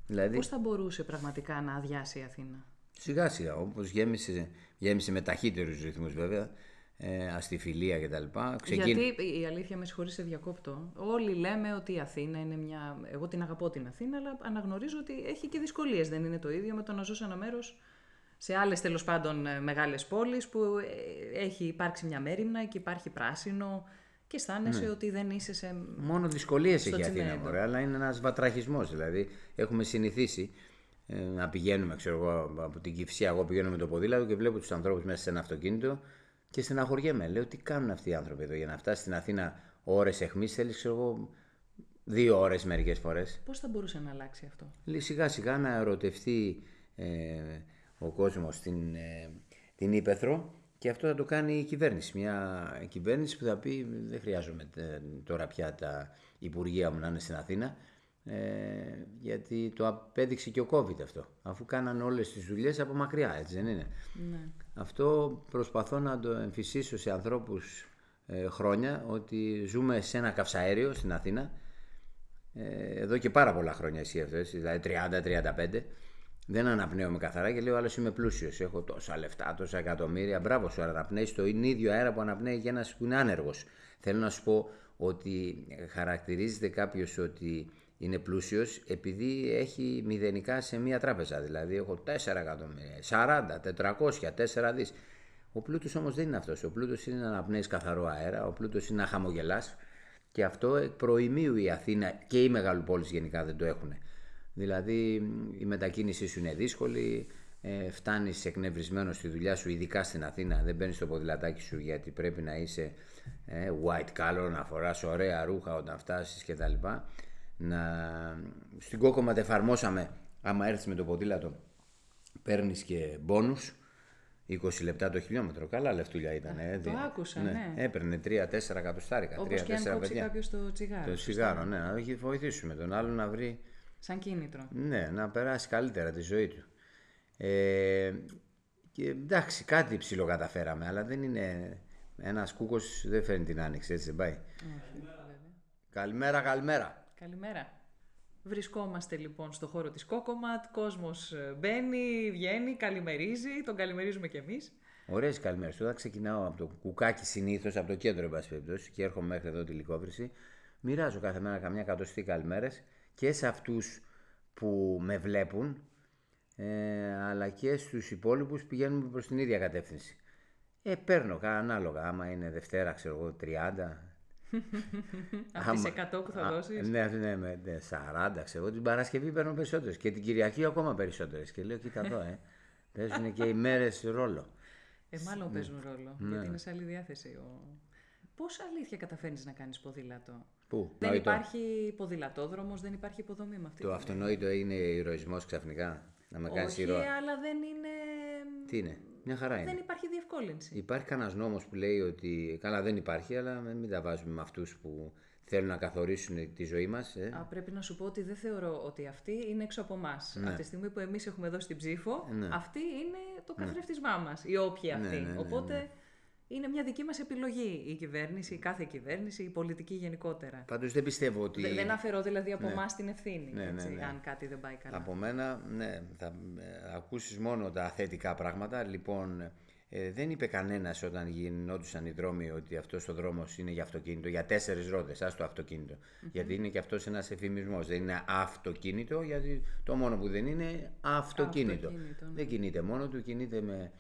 Δηλαδή, Πώς θα μπορούσε πραγματικά να αδειάσει η Αθήνα; Σιγά σιγά, όπως γέμισε, γέμισε με ταχύτερους ρυθμούς βέβαια, ε, αστιφιλία κτλ. Ξεκίν... Γιατί η αλήθεια με συγχωρείς σε διακόπτω. Όλοι λέμε ότι η Αθήνα είναι μια. Εγώ την αγαπώ την Αθήνα, αλλά αναγνωρίζω ότι έχει και δυσκολίες. Δεν είναι το ίδιο με το να ζω σε ένα μέρος σε άλλες τέλος πάντων ε, μεγάλες πόλεις που ε, έχει υπάρξει μια μέρημνα και υπάρχει πράσινο και αισθάνεσαι ναι. ότι δεν είσαι σε. Μόνο δυσκολίες έχει η Αθήνα, μωρέ, αλλά είναι ένας βατραχισμός. Δηλαδή, έχουμε συνηθίσει ε, να πηγαίνουμε, ξέρω εγώ, από την Κυφσία. Εγώ πηγαίνω με το ποδήλατο και βλέπω τους ανθρώπους μέσα σε ένα αυτοκίνητο και στεναχωριέμαι. Λέω τι κάνουν αυτοί οι άνθρωποι εδώ για να φτάσει στην Αθήνα ώρες αιχμής. Θέλεις, ξέρω εγώ, δύο ώρες μερικές φορές. Πώς θα μπορούσε να αλλάξει αυτό; Λέει σιγά σιγά να ερωτευτεί ε, ο κόσμος στην, ε, την Ήπεθρο και αυτό θα το κάνει η κυβέρνηση. Μια κυβέρνηση που θα πει δεν χρειάζομαι τώρα πια τα υπουργεία μου να είναι στην Αθήνα ε, γιατί το απέδειξε και ο COVID αυτό. Αφού κάναν όλες τις δουλειές από μακριά, έτσι δεν είναι. Ναι. Αυτό προσπαθώ να το εμφυσίσω σε ανθρώπους ε, χρόνια ότι ζούμε σε ένα καυσαέριο στην Αθήνα ε, εδώ και πάρα πολλά χρόνια εσύ αυτό, δηλαδή 30-35 δεν αναπνέομαι καθαρά και λέω άλλος είμαι πλούσιος. Έχω τόσα λεφτά, τόσα εκατομμύρια. Μπράβο σου, αναπνέει το ίδιο αέρα που αναπνέει και ένας που είναι άνεργος. Θέλω να σου πω ότι χαρακτηρίζεται κάποιος ότι είναι πλούσιος επειδή έχει μηδενικά σε μία τράπεζα. Δηλαδή έχω 4 εκατομμύρια, 40, 400, 4 δις. Ο πλούτος όμως δεν είναι αυτός. Ο πλούτος είναι να αναπνέεις καθαρό αέρα, ο πλούτος είναι να χαμογελάς και αυτό εκ προημίου η Αθήνα και οι μεγαλοπόλεις γενικά δεν το έχουν. Δηλαδή η μετακίνησή σου είναι δύσκολη, ε, φτάνεις εκνευρισμένος στη δουλειά σου, ειδικά στην Αθήνα. Δεν μπαίνει στο ποδηλατάκι σου γιατί πρέπει να είσαι ε, white collar, να φοράς ωραία ρούχα όταν φτάσεις κτλ. Να... Στην κόκκομα τα εφαρμόσαμε. Άμα έρθεις με το ποδήλατο, παίρνεις και μπόνου. 20 λεπτά το χιλιόμετρο. Καλά λεφτούλια ήταν. Ε, το άκουσα, ναι. ναι. Έπαιρνε 3-4 εκατοστάρικα. Όπως και αν κόψει κάποιος το τσιγάρο. Το τσιγάρο, ναι. Να βοηθήσουμε τον άλλο να βρει. Σαν κίνητρο. Ναι, να περάσει καλύτερα τη ζωή του. Ε, και εντάξει, κάτι ψηλό καταφέραμε, αλλά δεν είναι. Ένας κούκος δεν φέρνει την άνοιξη, έτσι δεν πάει. καλημέρα, καλημέρα. Καλημέρα. Βρισκόμαστε λοιπόν στο χώρο της Κόκοματ, κόσμος ε, μπαίνει, βγαίνει, καλημερίζει, τον καλημερίζουμε κι εμείς. Ωραίες καλημέρες. Τώρα ξεκινάω από το κουκάκι συνήθως, από το κέντρο εν πάση περιπτώσει και έρχομαι μέχρι εδώ τη λικόβρηση. Μοιράζω κάθε μέρα καμιά κατοστή καλημέρες και σε αυτούς που με βλέπουν ε, αλλά και στους υπόλοιπους πηγαίνουμε προς την ίδια κατεύθυνση. Ε, παίρνω ανάλογα, άμα είναι Δευτέρα, ξέρω εγώ, 30. Από τις 100 που θα δώσεις. Ναι, ναι, ναι, 40, ξέρω εγώ. Την Παρασκευή παίρνω περισσότερες και την Κυριακή ακόμα περισσότερες. Και λέω, κοίτα εδώ, ε. Παίζουν και οι μέρες ρόλο. Ε, μάλλον παίζουν ρόλο, ναι. γιατί είναι σε άλλη διάθεση. Ο... Πώς αλήθεια καταφέρνεις να κάνεις ποδήλατο; Πού, δεν υπάρχει ποδηλατόδρομος, δεν υπάρχει υποδομή με αυτή. Το αυτονόητο είναι ηρωισμός ξαφνικά. Να με κάνεις Όχι, αλλά δεν είναι. Τι είναι, μια χαρά είναι. Δεν υπάρχει διευκόλυνση. Υπάρχει κανένας νόμος που λέει ότι. Καλά, δεν υπάρχει, αλλά μην τα βάζουμε με αυτούς που θέλουν να καθορίσουν τη ζωή μας. Ε. πρέπει να σου πω ότι δεν θεωρώ ότι αυτή είναι έξω από εμάς. Ναι. Από τη στιγμή που εμείς έχουμε δώσει την ψήφο, ναι. αυτή είναι το ναι. καθρέφτισμά μας. Η όποια αυτή. Ναι, ναι, Οπότε είναι μια δική μας επιλογή η κυβέρνηση, η κάθε κυβέρνηση, η πολιτική γενικότερα. Πάντως δεν πιστεύω ότι. Δεν, αφαιρώ δηλαδή από εμάς την ευθύνη, ναι, έτσι, ναι, αν κάτι δεν πάει καλά. Από μένα, ναι, θα ε, ακούσεις μόνο τα θετικά πράγματα. Λοιπόν, ε, δεν είπε κανένας όταν γινόντουσαν οι δρόμοι ότι αυτός ο δρόμος είναι για αυτοκίνητο, για τέσσερις ρόδες. Α το αυτοκίνητο. Γιατί είναι και αυτός ένας εφημισμός. Δεν είναι αυτοκίνητο, γιατί το μόνο που δεν είναι αυτοκίνητο. αυτοκίνητο ναι. Δεν κινείται μόνο του, κινείται με ε,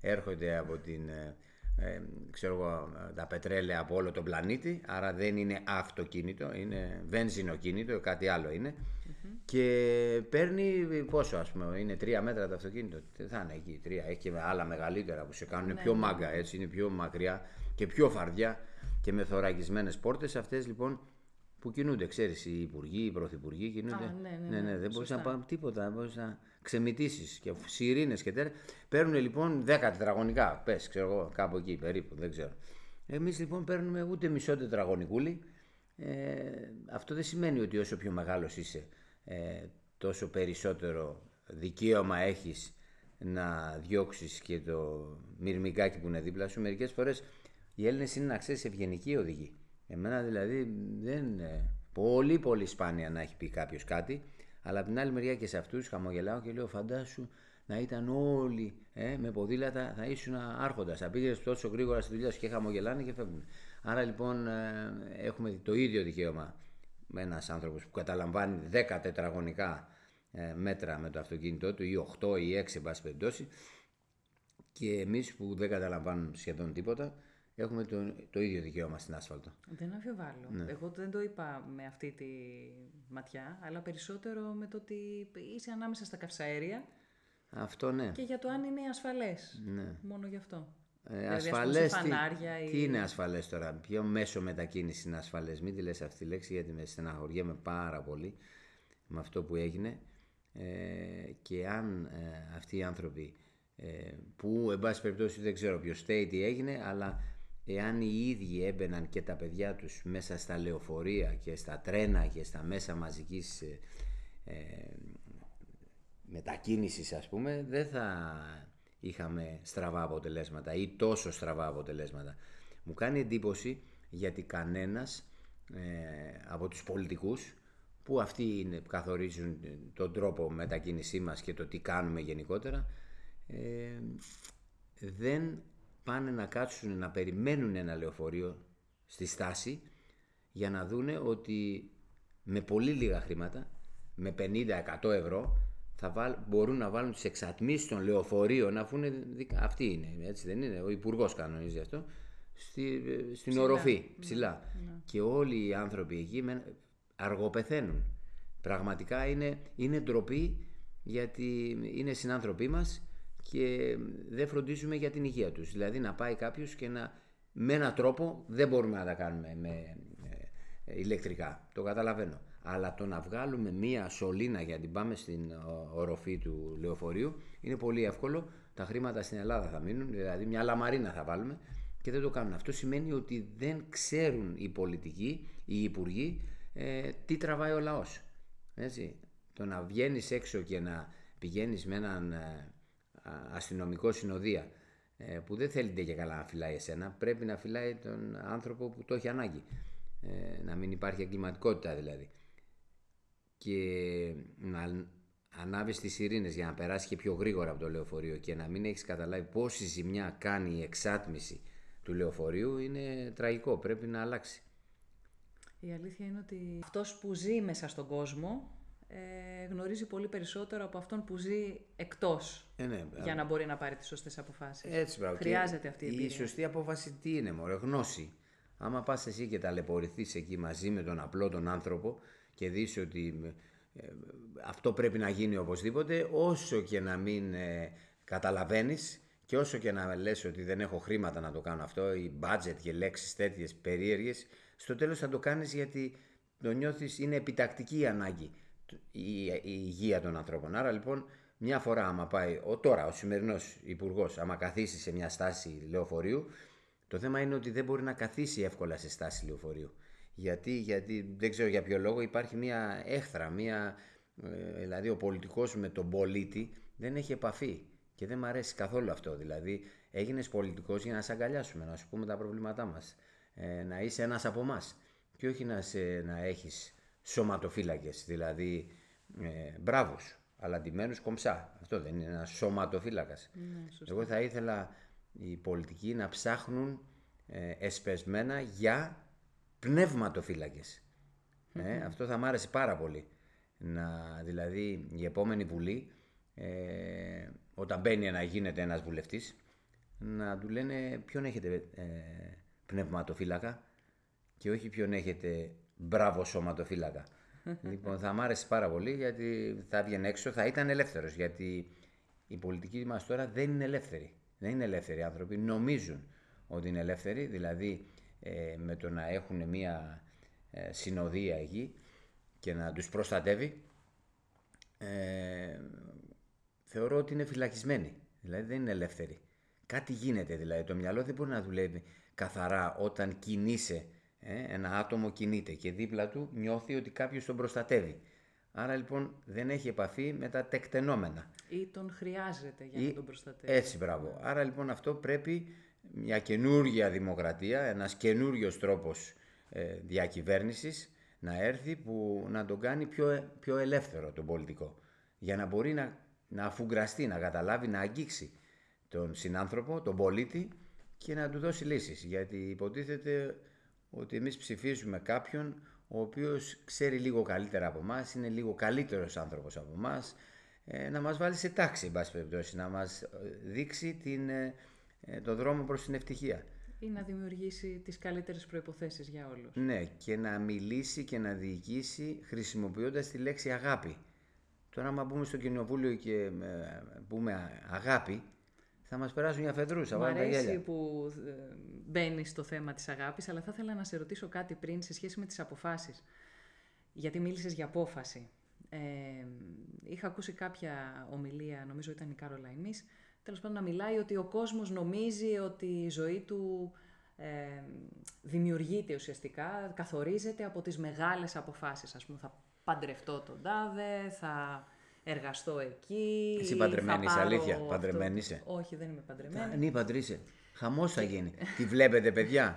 έρχονται από την, ε, ε, ξέρω εγώ, τα πετρέλαια από όλο τον πλανήτη, άρα δεν είναι αυτοκίνητο, είναι βενζινοκίνητο, κάτι άλλο Και παίρνει πόσο ας πούμε, είναι τρία μέτρα το αυτοκίνητο, θα είναι εκεί τρία, έχει και άλλα μεγαλύτερα που σε κάνουν ναι, πιο ναι. μάγκα, έτσι είναι πιο μακριά και πιο φαρδιά και με θωρακισμένες πόρτες, αυτές λοιπόν που κινούνται, ξέρεις, οι υπουργοί, οι πρωθυπουργοί κινούνται. Α, ναι, ναι, ναι, ναι, δεν μπορείς να πάμε τίποτα, μπορείς να ξεμητήσεις και σιρήνες και τέτοια. Παίρνουν λοιπόν 10 τετραγωνικά, πες, ξέρω εγώ, κάπου εκεί περίπου, δεν ξέρω. Εμείς λοιπόν παίρνουμε ούτε μισό τετραγωνικούλι. Ε, αυτό δεν σημαίνει ότι όσο πιο μεγάλος είσαι, ε, τόσο περισσότερο δικαίωμα έχεις να διώξεις και το μυρμικάκι που είναι δίπλα σου. Μερικές φορές οι Έλληνες είναι να ξέρεις ευγενικοί οδηγοί. Εμένα δηλαδή δεν. Πολύ πολύ σπάνια να έχει πει κάποιος κάτι. Αλλά από την άλλη μεριά και σε αυτούς χαμογελάω και λέω: Φαντάσου να ήταν όλοι ε, με ποδήλατα, θα ήσουν άρχοντας. Θα πήγε τόσο γρήγορα στη δουλειά σου και χαμογελάνε και φεύγουν. Άρα λοιπόν ε, έχουμε το ίδιο δικαίωμα με ένας άνθρωπος που καταλαμβάνει 10 τετραγωνικά ε, μέτρα με το αυτοκίνητό του ή 8 ή 6 εν πάση περιπτώσει και εμείς που δεν καταλαμβάνουμε σχεδόν τίποτα έχουμε το, το ίδιο δικαίωμα στην άσφαλτο. Δεν αμφιβάλλω. Ναι. Εγώ δεν το είπα με αυτή τη ματιά, αλλά περισσότερο με το ότι είσαι ανάμεσα στα καυσαέρια. Αυτό ναι. Και για το αν είναι ασφαλές. Ναι. Μόνο γι' αυτό. Ε, δηλαδή, ασφαλές, τι, ή... τι είναι ασφαλές τώρα, ποιο μέσο μετακίνησης είναι ασφαλές; Μην τη λες αυτή τη λέξη γιατί με στεναχωριέμαι πάρα πολύ με αυτό που έγινε ε, και αν ε, αυτοί οι άνθρωποι ε, που εν πάση περιπτώσει δεν ξέρω ποιο state έγινε αλλά εάν οι ίδιοι έμπαιναν και τα παιδιά τους μέσα στα λεωφορεία και στα τρένα και στα μέσα μαζικής ε, ε, μετακίνησης ας πούμε δεν θα είχαμε στραβά αποτελέσματα ή τόσο στραβά αποτελέσματα. Μου κάνει εντύπωση γιατί κανένας ε, από τους πολιτικούς που αυτοί είναι, καθορίζουν τον τρόπο μετακίνησή μας και το τι κάνουμε γενικότερα ε, δεν πάνε να κάτσουν να περιμένουν ένα λεωφορείο στη στάση για να δούνε ότι με πολύ λίγα χρήματα, με 50-100 ευρώ, θα βάλ, μπορούν να βάλουν τις εξατμίσεις των λεωφορείων να φούνε, αυτή είναι, έτσι δεν είναι, ο υπουργός κανονίζει αυτό, στη, στην ψηλά. οροφή, ναι, ψηλά. Ναι. Και όλοι οι άνθρωποι εκεί αργοπεθαίνουν. Πραγματικά είναι, είναι ντροπή γιατί είναι συνάνθρωποι μας και δεν φροντίζουμε για την υγεία τους. Δηλαδή να πάει κάποιος και να με έναν τρόπο δεν μπορούμε να τα κάνουμε με ε, ηλεκτρικά. Το καταλαβαίνω. Αλλά το να βγάλουμε μία σωλήνα για να την πάμε στην οροφή του λεωφορείου είναι πολύ εύκολο. Τα χρήματα στην Ελλάδα θα μείνουν, δηλαδή μια λαμαρίνα θα βάλουμε και δεν το κάνουν. Αυτό σημαίνει ότι δεν ξέρουν οι πολιτικοί, οι υπουργοί, ε, τι τραβάει ο λαός. Έτσι. Το να βγαίνεις έξω και να πηγαίνεις με έναν ε, αστυνομικό συνοδεία ε, που δεν θέλει και καλά να φυλάει εσένα, πρέπει να φυλάει τον άνθρωπο που το έχει ανάγκη. Ε, να μην υπάρχει εγκληματικότητα δηλαδή. Και να ανάβεις τις ειρήνες για να περάσει και πιο γρήγορα από το λεωφορείο και να μην έχεις καταλάβει πόση ζημιά κάνει η εξάτμιση του λεωφορείου είναι τραγικό, πρέπει να αλλάξει. Η αλήθεια είναι ότι αυτός που ζει μέσα στον κόσμο ε, γνωρίζει πολύ περισσότερο από αυτόν που ζει εκτός ε, ναι, για να μπορεί να πάρει τις σωστές αποφάσεις. Έτσι, μπράβο. Χρειάζεται αυτή η εμπειρία. Η σωστή απόφαση τι είναι, μωρέ, γνώση. Άμα πας εσύ και ταλαιπωρηθείς εκεί μαζί με τον απλό τον άνθρωπο και δεις ότι ε, αυτό πρέπει να γίνει οπωσδήποτε, όσο και να μην ε, καταλαβαίνεις και όσο και να λες ότι δεν έχω χρήματα να το κάνω αυτό, ή budget και λέξεις τέτοιες περίεργες, στο τέλος θα το κάνεις γιατί το νιώθεις είναι επιτακτική η ανάγκη η, η υγεία των ανθρώπων. Άρα λοιπόν μια φορά άμα πάει ο, τώρα ο σημερινός υπουργός, άμα καθίσει σε μια στάση λεωφορείου, το θέμα είναι ότι δεν μπορεί να καθίσει εύκολα σε στάση λεωφορείου. Γιατί, γιατί δεν ξέρω για ποιο λόγο υπάρχει μια έχθρα, μια, ε, δηλαδή ο πολιτικός με τον πολίτη δεν έχει επαφή. Και δεν μου αρέσει καθόλου αυτό. Δηλαδή, έγινες πολιτικός για να σε αγκαλιάσουμε, να σου πούμε τα προβλήματά μας. Ε, να είσαι ένας από εμάς. Και όχι να, σε, να έχεις σωματοφύλακες. Δηλαδή, ε, μπράβου, αλλά ντυμένους κομψά. Αυτό δεν είναι ένας σωματοφύλακας. Ναι, Εγώ θα ήθελα οι πολιτικοί να ψάχνουν ε, εσπεσμένα για πνευματοφύλακες. Ε, αυτό θα μ' άρεσε πάρα πολύ. Να, δηλαδή η επόμενη βουλή, ε, όταν μπαίνει να γίνεται ένας βουλευτής, να του λένε ποιον έχετε ε, πνευματοφύλακα και όχι ποιον έχετε μπράβο σωματοφύλακα. λοιπόν, θα μ' άρεσε πάρα πολύ γιατί θα βγαίνει έξω, θα ήταν ελεύθερος γιατί η πολιτική μας τώρα δεν είναι ελεύθερη. Δεν είναι ελεύθεροι άνθρωποι, νομίζουν ότι είναι ελεύθεροι, δηλαδή ε, με το να έχουν μία ε, συνοδεία εκεί και να τους προστατεύει, ε, θεωρώ ότι είναι φυλακισμένοι, δηλαδή δεν είναι ελεύθεροι. Κάτι γίνεται δηλαδή, το μυαλό δεν μπορεί να δουλεύει καθαρά όταν κινείσαι, ε, ένα άτομο κινείται και δίπλα του νιώθει ότι κάποιος τον προστατεύει. Άρα λοιπόν δεν έχει επαφή με τα τεκτενόμενα. Ή τον χρειάζεται για να τον προστατεύει. Έτσι, μπράβο. Άρα λοιπόν αυτό πρέπει μια καινούργια δημοκρατία, ένας καινούριος τρόπος ε, διακυβέρνησης να έρθει που να τον κάνει πιο, πιο ελεύθερο τον πολιτικό. Για να μπορεί να, να αφουγκραστεί, να καταλάβει, να αγγίξει τον συνάνθρωπο, τον πολίτη και να του δώσει λύσεις. Γιατί υποτίθεται ότι εμείς ψηφίζουμε κάποιον ο οποίος ξέρει λίγο καλύτερα από εμάς, είναι λίγο καλύτερος άνθρωπος από εμάς, ε, να μας βάλει σε τάξη, εν περιπτώσει, να μας ε, δείξει την, ε, το δρόμο προς την ευτυχία. Ή να δημιουργήσει τις καλύτερες προϋποθέσεις για όλους. Ναι, και να μιλήσει και να διοικήσει χρησιμοποιώντας τη λέξη αγάπη. Τώρα, άμα μπούμε στο κοινοβούλιο και πούμε αγάπη, θα μας περάσουν μια φεδρούσα. Μου αρέσει που ε, μπαίνει στο θέμα της αγάπης, αλλά θα ήθελα να σε ρωτήσω κάτι πριν σε σχέση με τις αποφάσεις. Γιατί μίλησες για απόφαση. Ε, είχα ακούσει κάποια ομιλία, νομίζω ήταν η Κάρολα Ιμής, τέλος πάντων να μιλάει ότι ο κόσμος νομίζει ότι η ζωή του ε, δημιουργείται ουσιαστικά, καθορίζεται από τις μεγάλες αποφάσεις. Ας πούμε, θα παντρευτώ τον τάδε, θα εργαστώ εκεί. Εσύ παντρεμένη είσαι, αλήθεια; Παντρεμένη είσαι; Όχι, δεν είμαι παντρεμένη. Ναι, παντρείσαι. Χαμός θα γίνει. Τη βλέπετε, παιδιά;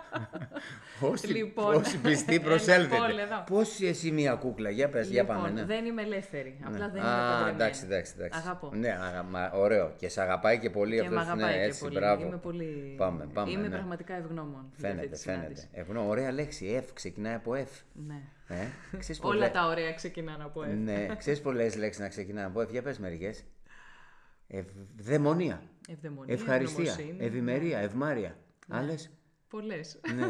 όσοι, Λοιπόν, όσοι πιστοί ένα προσέλθετε. poll εδώ. Πώς εσύ μία κούκλα, για πες, για Λοιπόν, πάμε. Ναι. δεν είμαι ελεύθερη. Απλά δεν είμαι Α, παντρεμένη. εντάξει, εντάξει, εντάξει. Αγαπώ. Ναι, αγα... μα- ωραίο. Και σε αγαπάει και πολύ Και αυτός. με αγαπάει ναι, και έτσι, πολύ. μπράβο. Είμαι πολύ. Πάμε, πάμε. Είμαι ναι. πραγματικά ευγνώμων. για αυτή Φαίνεται, τη φαίνεται. συνάντηση. Ευγνώ, ωραία λέξη. F, ξεκινάει από F. Ναι. Ε, ξέρεις Όλα πολλές- τα ωραία ξεκινάνε από F. Ναι, ξέρεις πολλές λέξεις να ξεκινάνε από F. Για πες μερικές. Ευδαιμονία. Ευδαιμονία, Ευχαριστία. ευγνωμοσύνη. Ευημερία. Ευμάρεια. Άλλες; Πολλές. Ναι.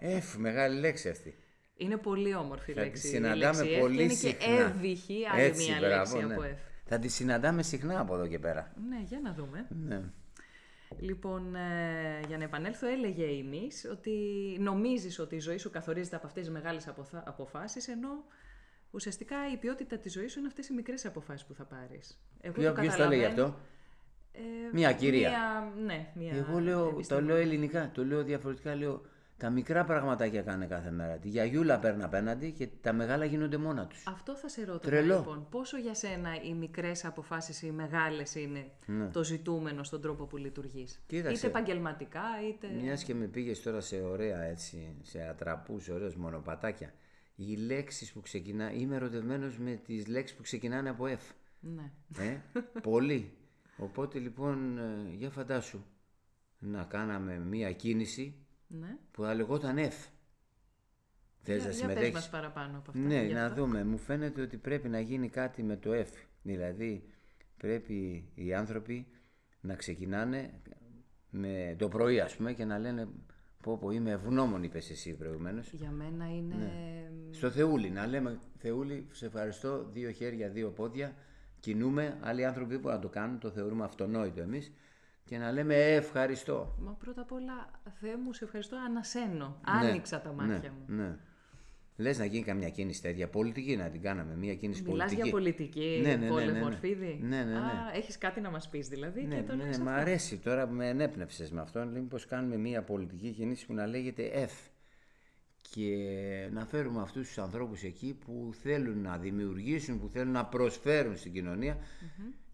F, μεγάλη λέξη αυτή. Είναι πολύ όμορφη η Θα τη λέξη. η συναντάμε λέξη F πολύ και είναι συχνά. και εύυχη άλλη Έτσι, μια μπράβο, λέξη ναι. από F. Θα τη συναντάμε συχνά από εδώ και πέρα. Ναι, για να δούμε. Ναι. Λοιπόν, ε, για να επανέλθω, έλεγε η Μης ότι νομίζεις ότι η ζωή σου καθορίζεται από αυτές τις μεγάλες αποθα- αποφάσεις, ενώ ουσιαστικά η ποιότητα της ζωής σου είναι αυτές οι μικρές αποφάσεις που θα πάρεις. Εγώ Ποιο, ποιος το έλεγε αυτό; Ε, Μια κυρία. Μια, ναι, μια Εγώ λέω, το επιστήμονα. λέω ελληνικά, το λέω διαφορετικά. Λέω τα μικρά πραγματάκια κάνε κάθε μέρα. Τη γιαγιούλα παίρνει απέναντι και τα μεγάλα γίνονται μόνα τους. Αυτό θα σε ρώτησα Τρελό. λοιπόν. Πόσο για σένα οι μικρές αποφάσεις, οι μεγάλες είναι το ζητούμενο στον τρόπο που λειτουργείς; Ναι. Κοίταξε. Είτε επαγγελματικά, είτε... Μιας και με πήγες τώρα σε ωραία έτσι, σε ατραπούς, ωραίους μονοπατάκια. Οι λέξεις που ξεκινά, είμαι ερωτευμένος με τις λέξεις που ξεκινάνε από F. Ναι. Ε, πολύ. Οπότε λοιπόν, ε, για φαντάσου, να κάναμε μία κίνηση ναι. που θα λεγόταν F. Θες Για, να για πες συμμετέχεις. μας παραπάνω από αυτά. Ναι, γι' να αυτό. δούμε. Μου φαίνεται ότι πρέπει να γίνει κάτι με το F. Δηλαδή, πρέπει οι άνθρωποι να ξεκινάνε με το πρωί, ας πούμε, και να λένε πω πω είμαι ευγνώμων, είπες εσύ προηγουμένως. Για μένα είναι... Ναι. Στο Θεούλη, να λέμε Θεούλη, σε ευχαριστώ, δύο χέρια, δύο πόδια, κινούμε, άλλοι άνθρωποι δεν μπορούν να το κάνουν, το θεωρούμε αυτονόητο εμείς, και να λέμε «Ε, ευχαριστώ. Μα πρώτα απ' όλα, Θεέ μου, σε ευχαριστώ, ανασένω. Άνοιξα τα μάτια ναι, μου. Ναι. Λες να γίνει καμιά κίνηση τέτοια, πολιτική να την κάναμε, μια κίνηση Μιλάς πολιτική. για πολιτική, Ναι, ναι, ναι, Πόλε ναι, ναι. Μορφίδη; Ναι, ναι, ναι. Α, έχεις κάτι να μας πεις δηλαδή Ναι, και το ναι, λες μ' αυτό. αρέσει τώρα που με ενέπνευσες με αυτό. Λέει πως κάνουμε μια πολιτική κίνηση που να λέγεται F. Και να φέρουμε αυτούς τους ανθρώπους εκεί που θέλουν να δημιουργήσουν, που θέλουν να προσφέρουν στην κοινωνια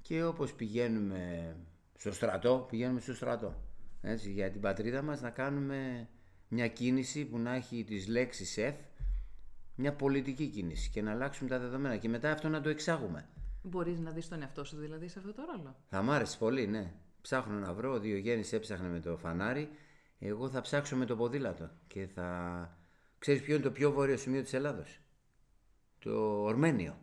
και όπως πηγαίνουμε στο στρατό, πηγαίνουμε στο στρατό. Έτσι, για την πατρίδα μας να κάνουμε μια κίνηση που να έχει τις λέξεις F, μια πολιτική κίνηση και να αλλάξουμε τα δεδομένα και μετά αυτό να το εξάγουμε. Μπορείς να δεις τον εαυτό σου δηλαδή σε αυτό το ρόλο. Θα μ' άρεσε πολύ, ναι. Ψάχνω να βρω. Ο Διογέννης έψαχνε με το φανάρι. Εγώ θα ψάξω με το ποδήλατο. Και θα. Ξέρεις ποιο είναι το πιο βόρειο σημείο της Ελλάδος; Το Ορμένιο.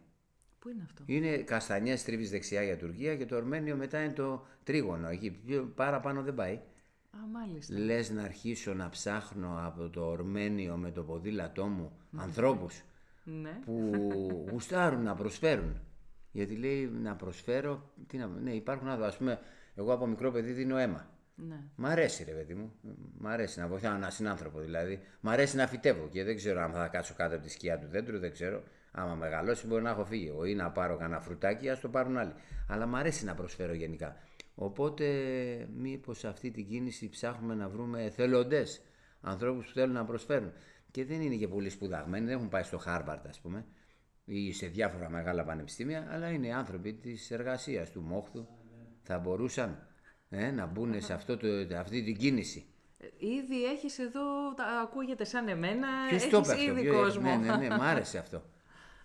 Πού είναι αυτό; Είναι καστανιές τρίβεις δεξιά για Τουρκία και το Ορμένιο μετά είναι το τρίγωνο. Εκεί πιο παραπάνω δεν πάει. Α, μάλιστα. Λες να αρχίσω να ψάχνω από το Ορμένιο με το ποδήλατό μου ανθρώπους Ναι. που γουστάρουν να προσφέρουν. Γιατί λέει να προσφέρω. Τι να, ναι, υπάρχουν άτομα. Α πούμε, εγώ από μικρό παιδί δίνω αίμα. ναι. Μ' αρέσει, ρε παιδί μου. Μ' αρέσει να βοηθάω έναν συνάνθρωπο δηλαδή. Μ' αρέσει να φυτεύω και δεν ξέρω αν θα κάτσω κάτω από τη σκιά του δέντρου, δεν ξέρω. Άμα μεγαλώσει μπορεί να έχω φύγει εγώ ή να πάρω κανένα φρουτάκι, ας το πάρουν άλλοι. Αλλά μ' αρέσει να προσφέρω γενικά. Οπότε, μήπως αυτή την κίνηση ψάχνουμε να βρούμε εθελοντέ. Ανθρώπους που θέλουν να προσφέρουν. Και δεν είναι και πολύ σπουδαγμένοι, δεν έχουν πάει στο Χάρβαρτ, ας πούμε, ή σε διάφορα μεγάλα πανεπιστήμια, αλλά είναι άνθρωποι της εργασίας, του μόχθου. Θα μπορούσαν ε, να μπουν σε αυτό το, αυτή την κίνηση. Ε, Ήδη έχεις εδώ, τα, ακούγεται σαν εμένα, Ποιος έχεις το είπε αυτό, ήδη ποιο- κόσμο. Ναι, ναι, ναι, μ' άρεσε αυτό.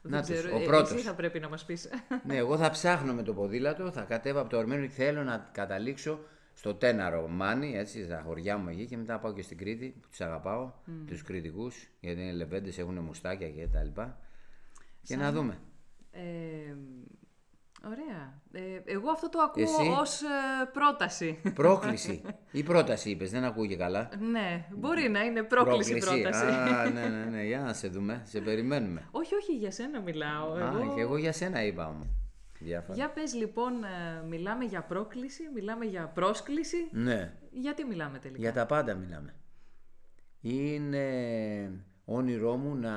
Δεν να τους, ξέρω, ο ε, πρώτος. Εσύ θα πρέπει να μας πεις. ναι, εγώ θα ψάχνω με το ποδήλατο, θα κατέβω από το Ορμένο και θέλω να καταλήξω στο Τέναρο Μάνι, έτσι, στα χωριά μου εκεί και μετά πάω και στην Κρήτη που τους αγαπάω, τους κριτικούς, γιατί είναι λεβέντες, έχουν μουστάκια και τα λοιπά. Και να δούμε. Ε, ωραία. Ε, εγώ αυτό το ακούω Εσύ; ως ε, πρόταση. Πρόκληση ή πρόταση είπες, δεν ακούγε καλά. ναι, μπορεί να είναι πρόκληση, πρόταση. Α, ναι, ναι, ναι, για να σε δούμε, σε περιμένουμε. όχι, όχι, για σένα μιλάω. Α, Εγώ... και εγώ για σένα είπα όμως. Διάφορα. Για πες λοιπόν, ε, μιλάμε για πρόκληση, μιλάμε για πρόσκληση. Ναι. Γιατί μιλάμε τελικά; Για τα πάντα μιλάμε. Είναι όνειρό μου να,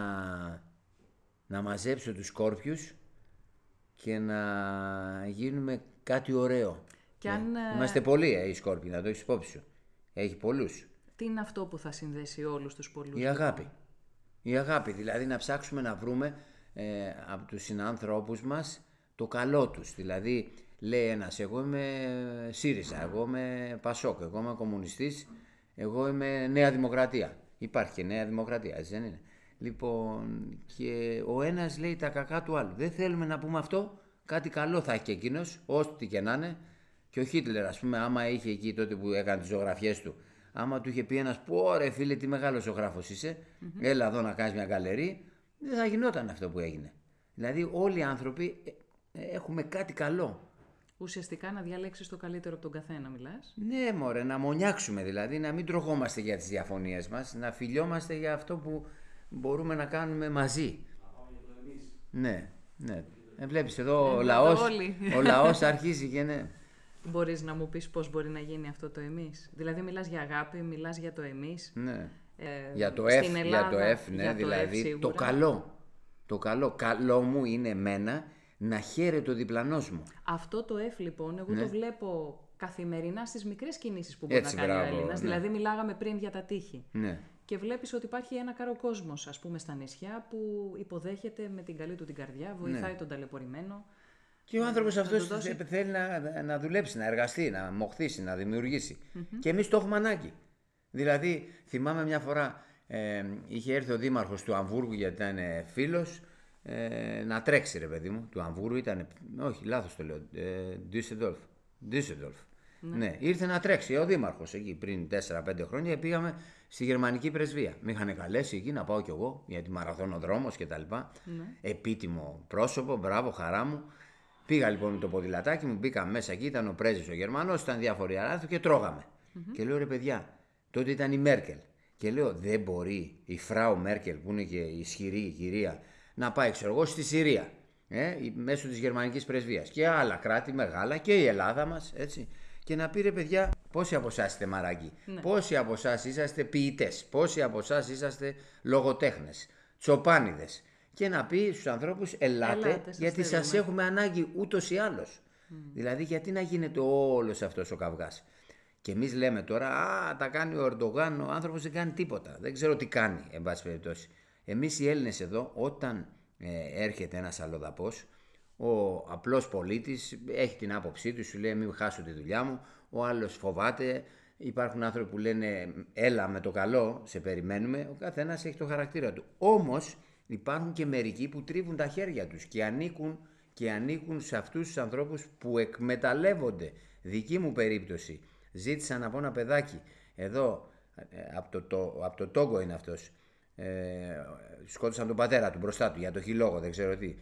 να μαζέψω τους σκόρπιους και να γίνουμε κάτι ωραίο. Και αν, ε, Είμαστε πολλοί ε, οι σκόρπιοι, να το έχεις υπόψη σου. Έχει πολλούς. Τι είναι αυτό που θα συνδέσει όλους τους πολλούς; Η αγάπη. Η αγάπη, δηλαδή να ψάξουμε να βρούμε ε, από τους συνάνθρωπους μας το καλό τους. Δηλαδή, Λέει ένας, εγώ είμαι ΣΥΡΙΖΑ, εγώ είμαι ΠΑΣΟΚ, εγώ είμαι κομμουνιστής, εγώ είμαι Νέα Δημοκρατία. Υπάρχει και Νέα Δημοκρατία, έτσι δεν είναι; Λοιπόν, και ο ένας λέει τα κακά του άλλου. Δεν θέλουμε να πούμε αυτό, κάτι καλό θα έχει και εκείνος, ό,τι και να είναι. Και ο Χίτλερ, ας πούμε, άμα είχε εκεί τότε που έκανε τις ζωγραφιές του, άμα του είχε πει ένας, Πω ρε φίλε, τι μεγάλος ζωγράφος είσαι, έλα εδώ να κάνεις μια γκαλερί, δεν θα γινόταν αυτό που έγινε. Δηλαδή, όλοι οι άνθρωποι ε, ε, έχουμε κάτι καλό. Ουσιαστικά να διαλέξεις το καλύτερο από τον καθένα, μιλάς. Ναι, μωρέ, να μονιάξουμε δηλαδή, να μην τρογόμαστε για τις διαφωνίες μας, να φιλιόμαστε για αυτό που μπορούμε να κάνουμε μαζί. Ναι, ναι. Ε, βλέπεις εδώ ο λαός, ο λαός αρχίζει και ναι. Μπορείς να μου πεις πώς μπορεί να γίνει αυτό το εμείς; Δηλαδή μιλάς για αγάπη, μιλάς για το εμείς. Ναι. Ε, για το F, για το F, ναι, δηλαδή το, καλό. Το καλό. Καλό μου είναι εμένα να χαίρεται ο διπλανός μου. Αυτό το F λοιπόν, εγώ ναι. το βλέπω καθημερινά στις μικρές κινήσεις που μπορεί να κάνει ο Έλληνας. Ναι. Δηλαδή μιλάγαμε πριν για τα τείχη. Ναι και βλέπεις ότι υπάρχει ένα καρό κόσμος, ας πούμε, στα νησιά που υποδέχεται με την καλή του την καρδιά, βοηθάει ναι. τον ταλαιπωρημένο. Και ο άνθρωπος αυτός θέλει να, να δουλέψει, να εργαστεί, να μοχθήσει, να δημιουργήσει. Και εμείς το έχουμε ανάγκη. Δηλαδή, θυμάμαι μια φορά ε, είχε έρθει ο δήμαρχος του Αμβούργου γιατί ήταν φίλος ε, να τρέξει, ρε παιδί μου. Του Αμβούργου ήταν. Όχι, λάθος το λέω. Ε, Düsseldorf. Ναι. ναι. ήρθε να τρέξει ο Δήμαρχος εκεί πριν 4-5 χρόνια και πήγαμε στη γερμανική πρεσβεία. Με είχαν καλέσει εκεί να πάω κι εγώ γιατί μαραθώνο και τα λοιπά. Ναι. Επίτιμο πρόσωπο, μπράβο, χαρά μου. Πήγα λοιπόν με το ποδηλατάκι μου, μπήκα μέσα εκεί, ήταν ο πρέσβης ο Γερμανός, ήταν διάφοροι αράθροι και τρώγαμε. Και λέω ρε παιδιά, τότε ήταν η Μέρκελ. Και λέω δεν μπορεί η Φράου Μέρκελ που είναι και ισχυρή η κυρία να πάει ξέρω εγώ στη Συρία ε, μέσω της γερμανικής πρεσβείας και άλλα κράτη μεγάλα και η Ελλάδα μας, έτσι και να πει ρε παιδιά, πόσοι από εσάς είστε μαράκι, ναι. πόσοι από εσάς είσαστε ποιητές, πόσοι από εσάς είσαστε λογοτέχνες, τσοπάνιδες; Και να πει στους ανθρώπους, ελάτε, γιατί σας έχουμε ανάγκη ούτως ή άλλως. Δηλαδή, γιατί να γίνεται όλος αυτός ο καυγάς; Και εμείς λέμε τώρα, Α, τα κάνει ο Ερντογάν, ο άνθρωπος δεν κάνει τίποτα. Δεν ξέρω τι κάνει, εν πάση περιπτώσει. Εμείς οι Έλληνες εδώ, όταν ε, έρχεται ένας αλλοδαπός, ο απλός πολίτης έχει την άποψή του, σου λέει μην χάσω τη δουλειά μου, ο άλλος φοβάται, υπάρχουν άνθρωποι που λένε έλα με το καλό, σε περιμένουμε, ο καθένας έχει το χαρακτήρα του. Όμως υπάρχουν και μερικοί που τρίβουν τα χέρια τους και ανήκουν, και ανήκουν σε αυτούς τους ανθρώπους που εκμεταλλεύονται. Δική μου περίπτωση, ζήτησα από ένα παιδάκι, εδώ ε, από το, το, από το Τόγκο είναι αυτός, ε, σκότωσαν τον πατέρα του μπροστά του για το χιλόγο, δεν ξέρω τι.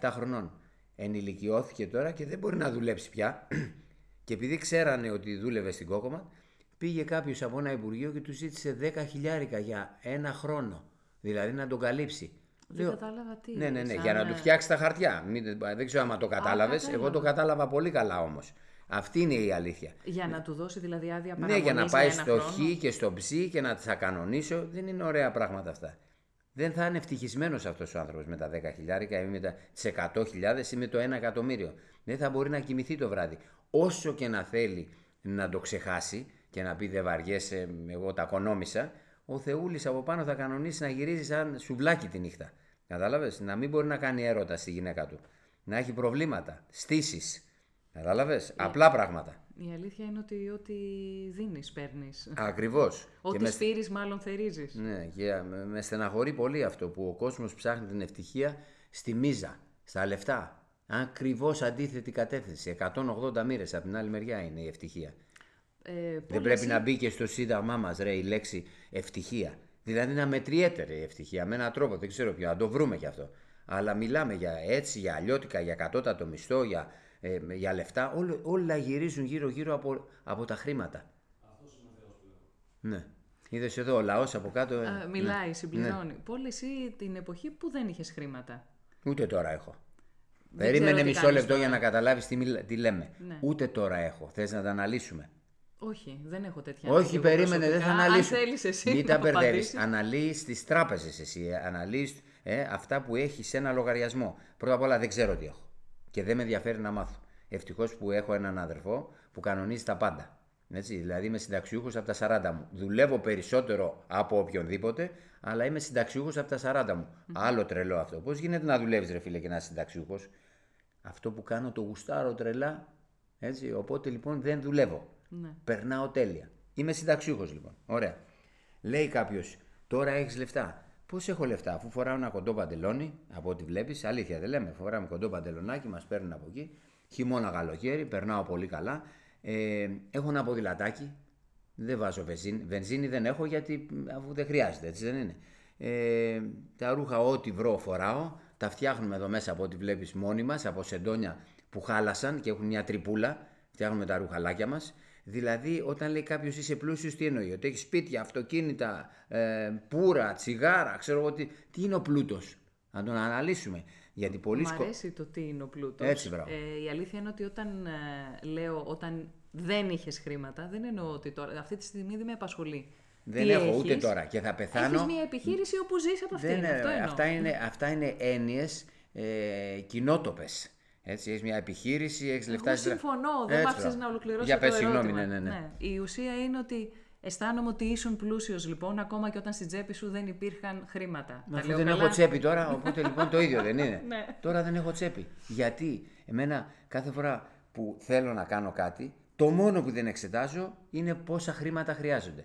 17 χρονών. Ενηλικιώθηκε τώρα και δεν μπορεί να δουλέψει πια. και επειδή ξέρανε ότι δούλευε στην Κόκομα, πήγε κάποιος από ένα Υπουργείο και τους ζήτησε 10 χιλιάρικα για ένα χρόνο. Δηλαδή να τον καλύψει. Δεν κατάλαβα τι. Ναι, ναι, ναι, για να του φτιάξει τα χαρτιά. Μην, δεν ξέρω αν το κατάλαβες. Εγώ το κατάλαβα πολύ καλά όμως. Αυτή είναι η αλήθεια. Για να του δώσει δηλαδή άδεια παραμονής Ναι, για να πάει στο Χ και στο Ψ και να τα κανονίσω. Δεν είναι ωραία πράγματα αυτά δεν θα είναι ευτυχισμένος αυτός ο άνθρωπος με τα 10 χιλιάρικα ή με τα 100.000 ή με το 1 εκατομμύριο. Δεν θα μπορεί να κοιμηθεί το βράδυ. Όσο και να θέλει να το ξεχάσει και να πει δεν βαριέσαι, εγώ τα κονόμησα, ο Θεούλης από πάνω θα κανονίσει να γυρίζει σαν σουβλάκι τη νύχτα. Κατάλαβες, να μην μπορεί να κάνει έρωτα στη γυναίκα του. Να έχει προβλήματα, στήσεις. Κατάλαβες, απλά πράγματα. Η αλήθεια είναι ότι ό,τι δίνεις, παίρνεις. Ακριβώς. ό,τι με... σπείρεις, μάλλον θερίζεις. Ναι, και με στεναχωρεί πολύ αυτό που ο κόσμος ψάχνει την ευτυχία στη μίζα, στα λεφτά. Ακριβώς αντίθετη κατεύθυνση. 180 μοίρες από την άλλη μεριά είναι η ευτυχία. Ε, Δεν πρέπει να μπει και στο σύνταγμά μας η λέξη ευτυχία. Δηλαδή να μετριέται η ευτυχία με έναν τρόπο, δεν ξέρω ποιο, να το βρούμε κι αυτό. Αλλά μιλάμε για έτσι, για αλλιώτικα, για κατώτατο μισθό, για ε, για λεφτά, όλα, όλα γυρίζουν γύρω-γύρω από, από τα χρήματα. Αυτός είναι ο Θεός που λέω. Ναι. Είδες εδώ ο λαός από κάτω. Ε, Α, μιλάει, ναι. συμπληρώνει. Ναι. Πόλη εσύ την εποχή που δεν είχες χρήματα; Ούτε τώρα έχω. Δεν Περίμενε μισό λεπτό τώρα. για να καταλάβεις τι, τι λέμε. Ναι. Ούτε τώρα έχω. Θες να τα αναλύσουμε; Όχι, δεν έχω τέτοια. Όχι, περίμενε, δεν θα αναλύσουμε. Αν θέλεις εσύ. Μην τα μπερδεύεις. Αναλύεις τις τράπεζες εσύ. Αναλύεις ε, αυτά που έχεις σε ένα λογαριασμό. Πρώτα απ' όλα δεν ξέρω τι έχω και δεν με ενδιαφέρει να μάθω. Ευτυχώς που έχω έναν αδερφό που κανονίζει τα πάντα. Έτσι, δηλαδή είμαι συνταξιούχος από τα 40 μου. Δουλεύω περισσότερο από οποιονδήποτε, αλλά είμαι συνταξιούχος από τα 40 μου. Άλλο τρελό αυτό. Πώς γίνεται να δουλεύεις, ρε φίλε, και να είσαι συνταξιούχος; Αυτό που κάνω το γουστάρω τρελά. Έτσι, οπότε λοιπόν δεν δουλεύω. Ναι. Περνάω τέλεια. Είμαι συνταξιούχος λοιπόν. Ωραία. Λέει κάποιος, τώρα έχεις λεφτά. Πώ έχω λεφτά, αφού φοράω ένα κοντό παντελόνι, από ό,τι βλέπεις, αλήθεια δεν λέμε. Φοράμε κοντό παντελονάκι, μας παίρνουν από εκεί. Χειμώνα καλοκαίρι, περνάω πολύ καλά. Ε, έχω ένα ποδηλατάκι. Δεν βάζω βενζίνη. Βενζίνη δεν έχω γιατί αφού δεν χρειάζεται, έτσι δεν είναι. Ε, τα ρούχα, ό,τι βρω, φοράω. Τα φτιάχνουμε εδώ μέσα από ό,τι βλέπεις μόνοι μας, από σεντόνια που χάλασαν και έχουν μια τρυπούλα. Φτιάχνουμε τα ρουχαλάκια μας. Δηλαδή, όταν λέει κάποιος είσαι πλούσιος, τι εννοεί, Ότι έχεις σπίτια, αυτοκίνητα, ε, πουρα, τσιγάρα, ξέρω εγώ τι. Τι είναι ο πλούτος. Να τον αναλύσουμε. Γιατί πολλοί Μ' αρέσει το τι είναι ο πλούτος. Έτσι, μπράβο. Ε, η αλήθεια είναι ότι όταν ε, λέω όταν δεν είχες χρήματα, δεν εννοώ ότι τώρα. Αυτή τη στιγμή δεν με απασχολεί. Δεν Τι έχω έχεις; ούτε τώρα και θα πεθάνω. Έχεις μια επιχείρηση όπου ζεις από αυτήν. Δεν, αυτό ε, εννοώ. αυτά, είναι, αυτά είναι έννοιες ε, κοινότοπες. Έτσι, έχεις μια επιχείρηση, έχεις λεφτά. Εγώ στη δρα- συμφωνώ, δεν Έτσι, μ' άφησες μπράβο. να ολοκληρώσω Για το πες, ερώτημα. συγγνώμη, ναι, ναι, ναι. Η ουσία είναι ότι αισθάνομαι ότι ήσουν πλούσιος λοιπόν, ακόμα και όταν στην τσέπη σου δεν υπήρχαν χρήματα. Μα Τα αφού λέω δεν καλά; έχω τσέπη τώρα, οπότε λοιπόν το ίδιο δεν είναι. Ναι. Τώρα δεν έχω τσέπη. Γιατί εμένα κάθε φορά που θέλω να κάνω κάτι, το μόνο που δεν εξετάζω είναι πόσα χρήματα χρειάζονται.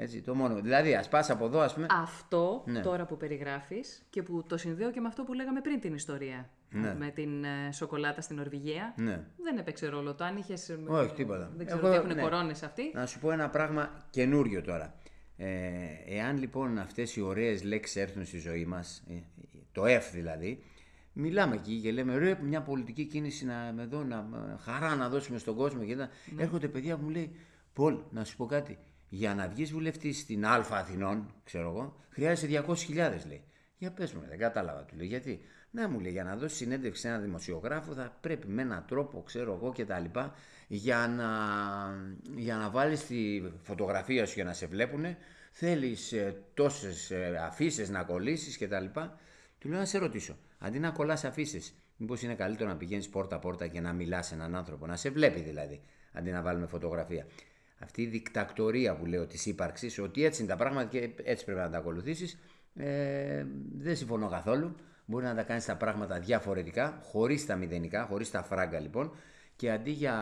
Έτσι, το μόνο. Δηλαδή, ας πας από εδώ, ας πούμε. Αυτό Ναι. τώρα που περιγράφεις και που το συνδέω και με αυτό που λέγαμε πριν την ιστορία. Ναι. Με την ε, σοκολάτα στην Νορβηγία. Ναι. Δεν έπαιξε ρόλο το. Αν είχες, ε, Όχι, τίποτα. Δεν ξέρω Εγώ, τι έχουν ναι. κορώνες αυτοί. Να σου πω ένα πράγμα καινούριο τώρα. Ε, εάν λοιπόν αυτές οι ωραίες λέξεις έρθουν στη ζωή μας, ε, το F δηλαδή, μιλάμε εκεί και λέμε ρε μια πολιτική κίνηση να με δω, να, χαρά να δώσουμε στον κόσμο και τα... Έρχονται παιδιά που μου λέει Πολ, να σου πω κάτι, για να βγεις βουλευτής στην Α Αθηνών, ξέρω εγώ, χρειάζεσαι 200.000 λέει. Για πες μου, δεν κατάλαβα, του λέει. Γιατί, να μου λέει, για να δώσει συνέντευξη σε ένα δημοσιογράφο θα πρέπει με έναν τρόπο, ξέρω εγώ και τα λοιπά, για να, για να βάλεις τη φωτογραφία σου για να σε βλέπουν, θέλεις ε, τόσες ε, αφήσεις να κολλήσεις και τα λοιπά. Του λέω να σε ρωτήσω, αντί να κολλάς αφήσεις, μήπως είναι καλύτερο να πηγαίνεις πόρτα-πόρτα και να μιλάς σε έναν άνθρωπο, να σε βλέπει δηλαδή, αντί να βάλουμε φωτογραφία. Αυτή η δικτακτορία που λέω της ύπαρξης, ότι έτσι είναι τα πράγματα και έτσι πρέπει να τα ακολουθήσεις, ε, δεν συμφωνώ καθόλου. Μπορεί να τα κάνεις τα πράγματα διαφορετικά, χωρίς τα μηδενικά, χωρίς τα φράγκα λοιπόν, και αντί για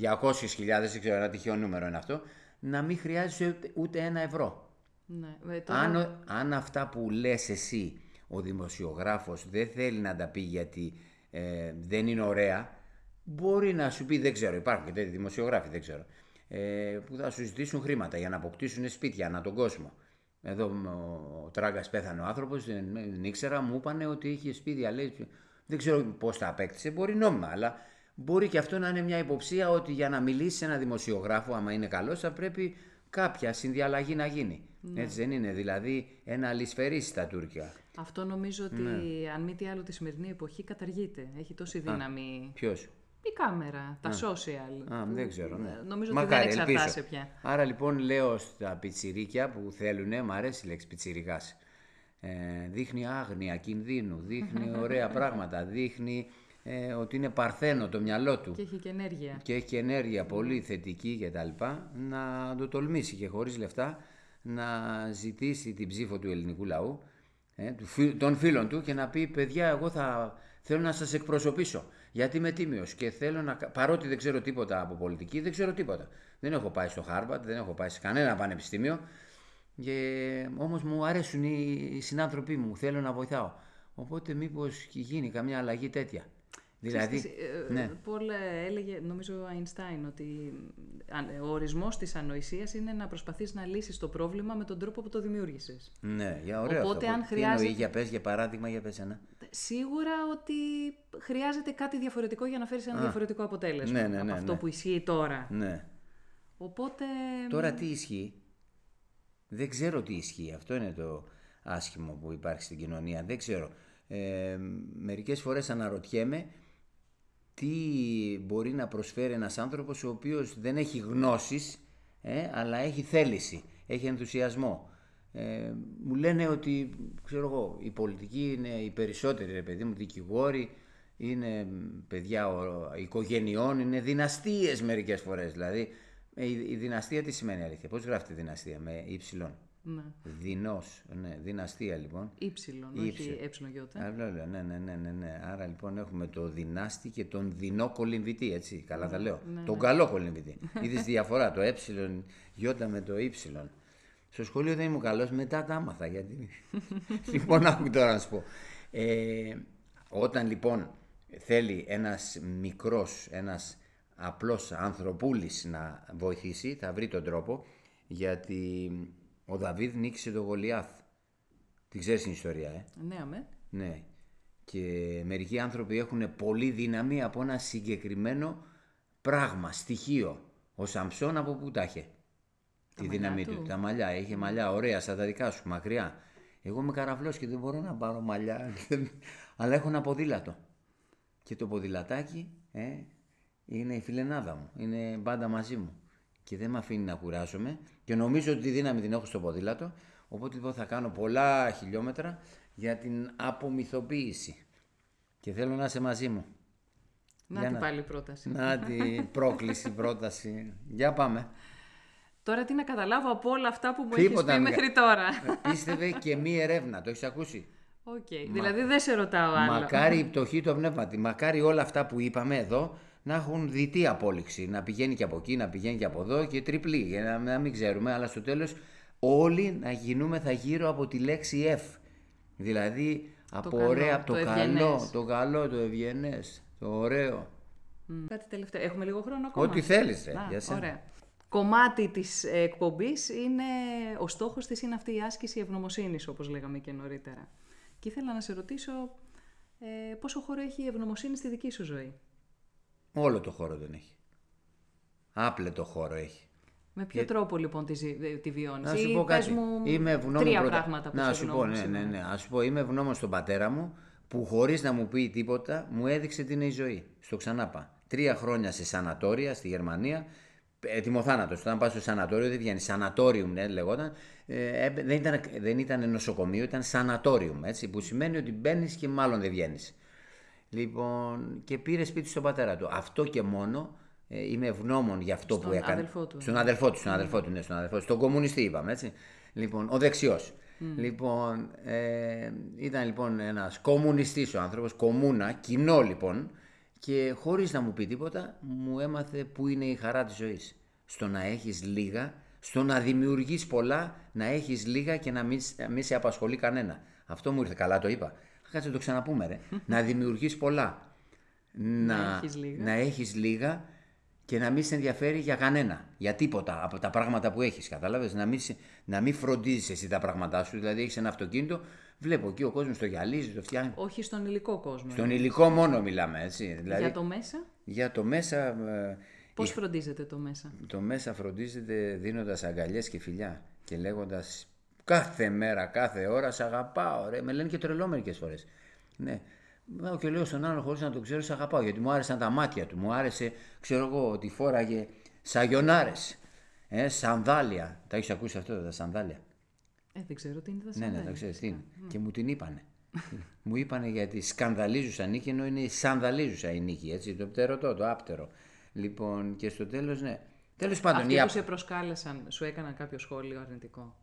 200.000, δεν ξέρω ένα τυχαίο νούμερο είναι αυτό, να μην χρειάζεσαι ούτε, ούτε ένα ευρώ. Ναι. Ε, τώρα- Αν, ο- αν αυτά που λες εσύ, ο δημοσιογράφος δεν θέλει να τα πει γιατί ε, δεν είναι ωραία, μπορεί να σου πει, δεν ξέρω, υπάρχουν και τέτοιοι δημοσιογράφοι, δεν ξέρω, ε, που θα σου ζητήσουν χρήματα για να αποκτήσουν σπίτια ανά τον κόσμο. Εδώ μ, ο, ο Τράγκας πέθανε ο άνθρωπος, δεν, δεν ήξερα, μου είπανε ότι είχε σπίτια, λέει, δεν ξέρω πώς τα απέκτησε, μπορεί νόμιμα, αλλά μπορεί και αυτό να είναι μια υποψία ότι για να μιλήσει σε ένα δημοσιογράφο, άμα είναι καλός, θα πρέπει κάποια συνδιαλλαγή να γίνει. Έτσι δεν είναι, δηλαδή ένα αλυσφαιρίσει στα Τούρκια. Αυτό νομίζω ότι Ναι. αν μη τι άλλο τη σημερινή εποχή καταργείται. Έχει τόση δύναμη Ποιος; Η κάμερα, τα social. Α, δεν ξέρω, ναι. Νομίζω Μακάρι, ότι δεν ελπίζω. εξαρτάσαι πια. Άρα λοιπόν λέω στα πιτσιρίκια που θέλουν, μου αρέσει η λέξη πιτσιρικάς, ε, δείχνει άγνοια κινδύνου, δείχνει ωραία πράγματα, δείχνει ε, ότι είναι παρθένο το μυαλό του Και έχει και ενέργεια. και έχει και ενέργεια πολύ θετική και τα λοιπά, να το τολμήσει και χωρίς λεφτά να ζητήσει την ψήφο του ελληνικού λαού, ε, του φι- των φίλων του και να πει παιδιά εγώ θα θέλω να σας εκπροσωπήσω γιατί είμαι τίμιος και θέλω να... κα- παρότι δεν ξέρω τίποτα από πολιτική, δεν ξέρω τίποτα. Δεν έχω πάει στο Χάρβαρτ, δεν έχω πάει σε κανένα πανεπιστήμιο και όμως μου αρέσουν οι, οι συνάνθρωποι μου, θέλω να βοηθάω. Οπότε μήπως και γίνει καμιά αλλαγή τέτοια. Δηλαδή, Ξέρεις, ε, ναι. Πολ ε, έλεγε, νομίζω ο Αϊνστάιν, ότι αν- ο ορισμός της ανοησίας είναι να προσπαθείς να λύσεις το πρόβλημα με τον τρόπο που το δημιούργησες. Ναι, για ωραίο Οπότε, αυτό. αν Τι χρειάζεται- εννοεί, για πες, για παράδειγμα, για πες ένα. Σίγουρα ότι χρειάζεται κάτι διαφορετικό για να φέρεις ένα διαφορετικό αποτέλεσμα ναι, ναι, από ναι, αυτό ναι. που ισχύει τώρα. Ναι. Οπότε, Τώρα τι ισχύει; Δεν ξέρω τι ισχύει. Αυτό είναι το άσχημο που υπάρχει στην κοινωνία. Δεν ξέρω. Ε, μερικές φορές αναρωτιέμαι τι μπορεί να προσφέρει ένας άνθρωπος ο οποίος δεν έχει γνώσεις ε, αλλά έχει θέληση, έχει ενθουσιασμό. Ε, μου λένε ότι, ξέρω εγώ, η πολιτική είναι οι περισσότεροι, ρε παιδί μου, δικηγόροι, είναι παιδιά ο- οικογενειών, είναι δυναστείες μερικές φορές. Δηλαδή, ε, η, η δυναστεία τι σημαίνει αλήθεια, πώς γράφεται δυναστεία, με ύψιλον. Ναι. Δεινός, ναι, δυναστεία λοιπόν. Ήψιλον, Ήψιλον. όχι έψιλον γιώτα. Α, λέω, λέω, ναι, ναι, ναι, ναι, ναι. Άρα λοιπόν έχουμε το δυνάστη και τον δεινό κολυμβητή, έτσι. Καλά τα λέω. τον καλό κολυμβητή. Είδες διαφορά, το ε γιώτα με το ε. Στο σχολείο δεν ήμουν καλός, μετά τα άμαθα. Γιατί... λοιπόν, άκου τώρα να σου πω. Ε, όταν λοιπόν θέλει ένας μικρός, ένας απλός ανθρωπούλης να βοηθήσει, θα βρει τον τρόπο, γιατί ο Δαβίδ νίκησε τον Γολιάθ. Την ξέρεις την ιστορία, ε; Ναι, αμέ. Ναι. Και μερικοί άνθρωποι έχουν πολύ δύναμη από ένα συγκεκριμένο πράγμα, στοιχείο. Ο Σαμψόν από πού τα είχε; τη δύναμη του. Τα μαλλιά. Είχε μαλλιά ωραία, σαν τα δικά σου, μακριά. Εγώ είμαι καραβλός και δεν μπορώ να πάρω μαλλιά. Αλλά έχω ένα ποδήλατο. Και το ποδηλατάκι ε, είναι η φιλενάδα μου. Είναι πάντα μαζί μου. Και δεν με αφήνει να κουράζομαι. Και νομίζω ότι τη δύναμη την έχω στο ποδήλατο. Οπότε λοιπόν θα κάνω πολλά χιλιόμετρα για την απομυθοποίηση. Και θέλω να είσαι μαζί μου. Να την πάλι πρόταση. Να την πρόκληση, πρόταση. Για πάμε. Τώρα τι να καταλάβω από όλα αυτά που μου έχεις πει μέχρι τώρα. Πίστευε και μη ερεύνα, το έχεις ακούσει; Okay. Δηλαδή δεν σε ρωτάω άλλο. Μακάρι η πτωχή το πνεύματι. Μακάρι όλα αυτά που είπαμε εδώ να έχουν διτή απόλυξη. Να πηγαίνει και από εκεί, να πηγαίνει και από εδώ και τριπλή. Για να, να μην ξέρουμε, αλλά στο τέλος όλοι να γινούμεθα γύρω από τη λέξη F. Δηλαδή από το ωραία, το, το καλό, το καλό, το ευγενές, το ωραίο. Mm. Κάτι τελευταίο. Έχουμε λίγο χρόνο ακόμα; Ό,τι θέλει. Ωραία κομμάτι της εκπομπής είναι, ο στόχος της είναι αυτή η άσκηση ευγνωμοσύνης, όπως λέγαμε και νωρίτερα. Και ήθελα να σε ρωτήσω ε, πόσο χώρο έχει η ευγνωμοσύνη στη δική σου ζωή; Όλο το χώρο δεν έχει. Άπλετο χώρο έχει. Με ποιο τρόπο λοιπόν τη, τη βιώνεις; Να σου πω κάτι. Μου είμαι τρία πράγματα που να σου πω, ναι, ναι, ναι. Ας πω, είμαι ευγνώμων στον πατέρα μου που χωρίς να μου πει τίποτα μου έδειξε την η ζωή. Στο ξανάπα. Τρία χρόνια σε σανατόρια στη Γερμανία Ετοιμοθάνατο. Όταν πας στο σανατόριο δεν βγαίνει. Σανατόριουμ ναι, λεγόταν. Ε, δεν, ήταν, δεν ήταν νοσοκομείο, ήταν σανατόριουμ. Έτσι, που σημαίνει ότι μπαίνεις και μάλλον δεν βγαίνεις. Λοιπόν, και πήρε σπίτι στον πατέρα του. Αυτό και μόνο ε, είμαι ευγνώμων για αυτό στον που έκανε. Αδελφό του. Στον αδελφό του, στον αδελφό του, ναι, στον αδελφό του. Στον κομμουνιστή είπαμε, έτσι. Λοιπόν, ο δεξιός. Λοιπόν, ε, ήταν λοιπόν ένας κομμουνιστής ο άνθρωπος, κομμούνα, κοινό λοιπόν, και χωρίς να μου πει τίποτα μου έμαθε που είναι η χαρά της ζωής. Στο να έχεις λίγα, στο να δημιουργείς πολλά, να έχεις λίγα και να μην, μην σε απασχολεί κανένα. Αυτό μου ήρθε καλά το είπα. Κάτσε να το ξαναπούμε ρε. να δημιουργείς πολλά. Να, να, έχεις λίγα. να έχεις λίγα και να μην σε ενδιαφέρει για κανένα, για τίποτα από τα πράγματα που έχεις, κατάλαβες, να μην, να μην φροντίζεις εσύ τα πράγματά σου, δηλαδή έχεις ένα αυτοκίνητο, βλέπω εκεί ο κόσμος το γυαλίζει, το φτιάχνει. Όχι στον υλικό κόσμο. Στον υλικό μόνο μιλάμε, έτσι. Δηλαδή, για το μέσα; Για το μέσα... Ε, Πώς φροντίζεται το μέσα; Το μέσα φροντίζεται δίνοντας αγκαλιές και φιλιά και λέγοντας κάθε μέρα, κάθε ώρα, σε αγαπάω, ρε. Με λένε και τρελό μερικές φορές. Ναι, και λέω στον άλλο χωρίς να το ξέρω, σε αγαπάω γιατί μου άρεσαν τα μάτια του. Μου άρεσε, ξέρω εγώ, ότι φόραγε σαγιονάρες. Ε, σανδάλια. Τα έχεις ακούσει αυτό, τα σανδάλια; Ε, δεν ξέρω τι είναι τα σανδάλια. Ναι, ναι, τα ξέρεις τι είναι. Και μου την είπανε. μου είπανε γιατί σκανδαλίζουσα νίκη ενώ είναι σανδαλίζουσα η νίκη. Έτσι, το πτερωτό, το άπτερο. Λοιπόν, και στο τέλος, ναι. Τέλος πάντων. Αυτοί που σε προσκάλεσαν, σου έκαναν κάποιο σχόλιο αρνητικό;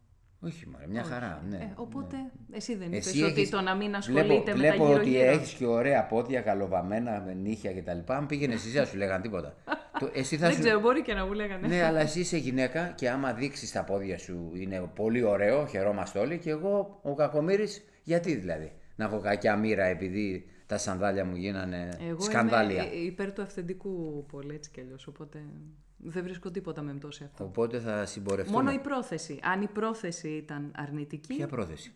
Όχι, μωρέ, μια χαρά. Ναι, ε, οπότε ναι. εσύ δεν είπες ότι έχεις... το να μην ασχολείται βλέπω, με βλέπω τα γύρω ότι έχεις και ωραία πόδια, καλοβαμμένα, με νύχια κτλ. Αν πήγαινες εσύ, δεν σου λέγανε τίποτα. το, εσύ θα δεν σου... ξέρω, μπορεί και να μου λέγανε. Ναι, αλλά εσύ είσαι γυναίκα και άμα δείξεις τα πόδια σου είναι πολύ ωραίο, χαιρόμαστε όλοι. Και εγώ ο κακομοίρη, γιατί δηλαδή; Να έχω κακιά μοίρα επειδή τα σανδάλια μου γίνανε εγώ σκανδάλια. Εγώ είμαι υπέρ του αυθεντικού πολύ έτσι κι αλλιώς. Οπότε δεν βρίσκω τίποτα με σε αυτό. Οπότε θα συμπορευτούμε. Μόνο η πρόθεση. Αν η πρόθεση ήταν αρνητική. Ποια πρόθεση;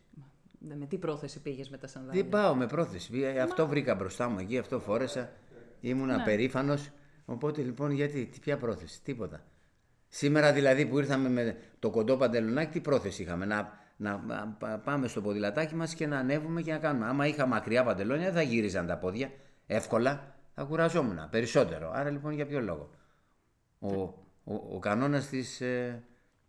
Με τι πρόθεση πήγες με τα σανδάλια; Δεν πάω με πρόθεση. Ε, αυτό βρήκα μπροστά μου εκεί, αυτό φόρεσα. Ήμουν ναι. περήφανος. Οπότε λοιπόν γιατί, τι, ποια πρόθεση, τίποτα. Σήμερα δηλαδή που ήρθαμε με το κοντό παντελονάκι, τι πρόθεση είχαμε; Να, να, να πάμε στο ποδηλατάκι μας και να ανέβουμε και να κάνουμε. Άμα είχα μακριά παντελόνια, δεν θα γύριζαν τα πόδια εύκολα. Θα κουραζόμουν περισσότερο. Άρα λοιπόν για ποιο λόγο; Ο, ο, ο κανόνας της ε,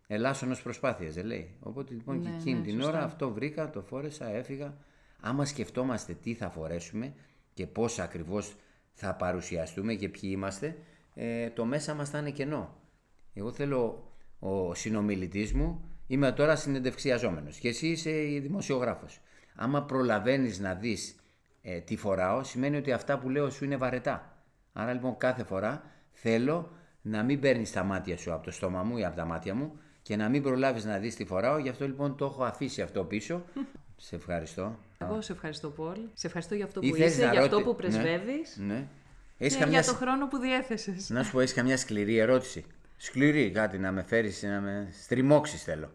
ελάσσονος προσπάθειας, δεν λέει. Οπότε λοιπόν και ναι, εκείνη ναι, την ώρα αυτό βρήκα, το φόρεσα, έφυγα. Άμα σκεφτόμαστε τι θα φορέσουμε και πώς ακριβώς θα παρουσιαστούμε και ποιοι είμαστε, ε, το μέσα μας θα είναι κενό. Εγώ θέλω ο συνομιλητής μου Είμαι τώρα συνεντευξιαζόμενος και εσύ είσαι δημοσιογράφος. Άμα προλαβαίνεις να δεις ε, τι φοράω, σημαίνει ότι αυτά που λέω σου είναι βαρετά. Άρα λοιπόν κάθε φορά θέλω να μην παίρνεις τα μάτια σου από το στόμα μου ή από τα μάτια μου και να μην προλάβεις να δεις τι φοράω. Γι' αυτό λοιπόν το έχω αφήσει αυτό πίσω. σε ευχαριστώ. Εγώ σε ευχαριστώ πολύ. Σε ευχαριστώ για αυτό που είσαι, για αυτό που πρεσβεύεις. Ναι. ναι. Και καμιά... για το χρόνο που διέθεσες. Να σου πω, έχεις καμιά σκληρή ερώτηση. Σκληρή, κάτι να με φέρεις, να με στριμώξεις θέλω.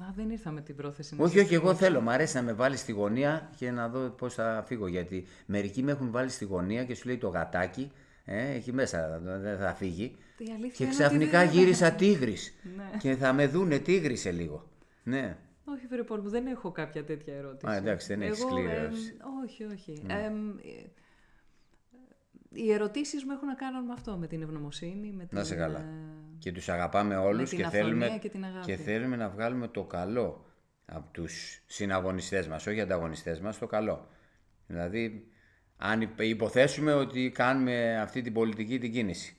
Α, δεν ήρθα με την πρόθεση να Όχι, όχι, εγώ θέλω. Μ' αρέσει να με βάλεις στη γωνία και να δω πώς θα φύγω. Γιατί μερικοί με έχουν βάλει στη γωνία και σου λέει το γατάκι, ε, εκεί μέσα δεν θα φύγει. Και ξαφνικά γύρισα τίγρης. Ναι. και θα με δούνε τίγρη σε λίγο. Ναι. Όχι, φίλε Πόλ, δεν έχω κάποια τέτοια ερώτηση. Α, εντάξει, δεν έχεις σκληρή ερώτηση. όχι, όχι. Ναι. Ε, οι ερωτήσεις μου έχουν να κάνουν με αυτό, με την ευγνωμοσύνη. Με την, να σε καλά. Ε, και τους αγαπάμε όλους και, θέλουμε, και, και θέλουμε να βγάλουμε το καλό από τους συναγωνιστές μας, όχι ανταγωνιστές μας, το καλό. Δηλαδή, αν υποθέσουμε ότι κάνουμε αυτή την πολιτική την κίνηση,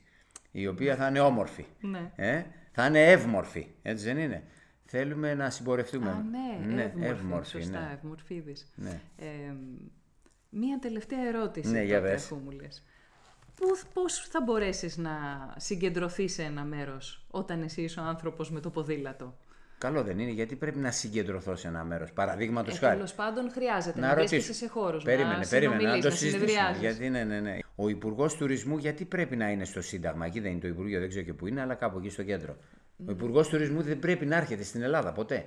η οποία θα είναι όμορφη, ναι. ε, θα είναι ευμορφή, έτσι δεν είναι; Θέλουμε να συμπορευτούμε. Α, ναι, ναι ευμορφή, σωστά, ναι. ευμορφίδης. Ναι. Ε, μία τελευταία ερώτηση ναι, για μου λες. Πώς θα μπορέσεις να συγκεντρωθείς σε ένα μέρος όταν εσύ είσαι ο άνθρωπος με το ποδήλατο; Καλό δεν είναι, γιατί πρέπει να συγκεντρωθώ σε ένα μέρος. Παραδείγματος ε, χάρη. Τέλος πάντων, χρειάζεται να, να βρίσκεσαι σε χώρους. Περίμενε, να περίμενε. Να το συζητήσουμε. Γιατί, ναι, ναι, ναι. Ο Υπουργός Τουρισμού, γιατί πρέπει να είναι στο Σύνταγμα; Εκεί δεν είναι το Υπουργείο, δεν ξέρω και πού είναι, αλλά κάπου εκεί στο κέντρο. Ο Υπουργός Τουρισμού δεν πρέπει να έρχεται στην Ελλάδα ποτέ.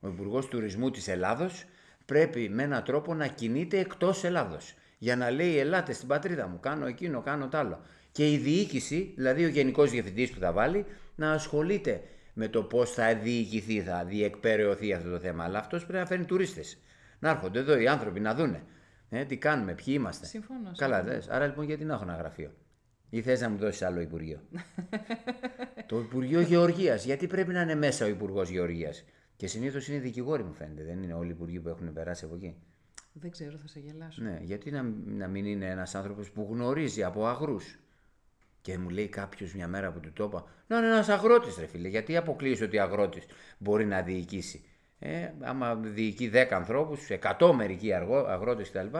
Ο Υπουργός Τουρισμού της Ελλάδος πρέπει με έναν τρόπο να κινείται εκτός Ελλάδος. Για να λέει: Ελάτε στην πατρίδα μου, κάνω εκείνο, κάνω τ' άλλο. Και η διοίκηση, δηλαδή ο Γενικός Διευθυντής που θα βάλει, να ασχολείται με το πώς θα διοικηθεί, θα διεκπαιρεωθεί αυτό το θέμα. Αλλά αυτός πρέπει να φέρνει τουρίστες. Να έρχονται εδώ οι άνθρωποι να δούνε. Ε, τι κάνουμε, ποιοι είμαστε. Συμφωνώ. Καλά, δε. Άρα λοιπόν γιατί να έχω ένα γραφείο; Ή θες να μου δώσεις άλλο Υπουργείο; το Υπουργείο Γεωργίας. Γιατί πρέπει να είναι μέσα ο Υπουργός Γεωργίας; Και συνήθως είναι δικηγόροι μου φαίνεται. Δεν είναι όλοι οι Υπουργοί που έχουν περάσει από εκεί. Δεν ξέρω, θα σε γελάσω. Ναι, γιατί να, να μην είναι ένας άνθρωπος που γνωρίζει από αγρούς; Και μου λέει κάποιος μια μέρα που του το είπα, Να είναι ένας αγρότης, ρε φίλε. Γιατί αποκλείεις ότι αγρότης μπορεί να διοικήσει; Ε, άμα διοικεί 10 ανθρώπους, 100 μερικοί αγρότες κτλ.,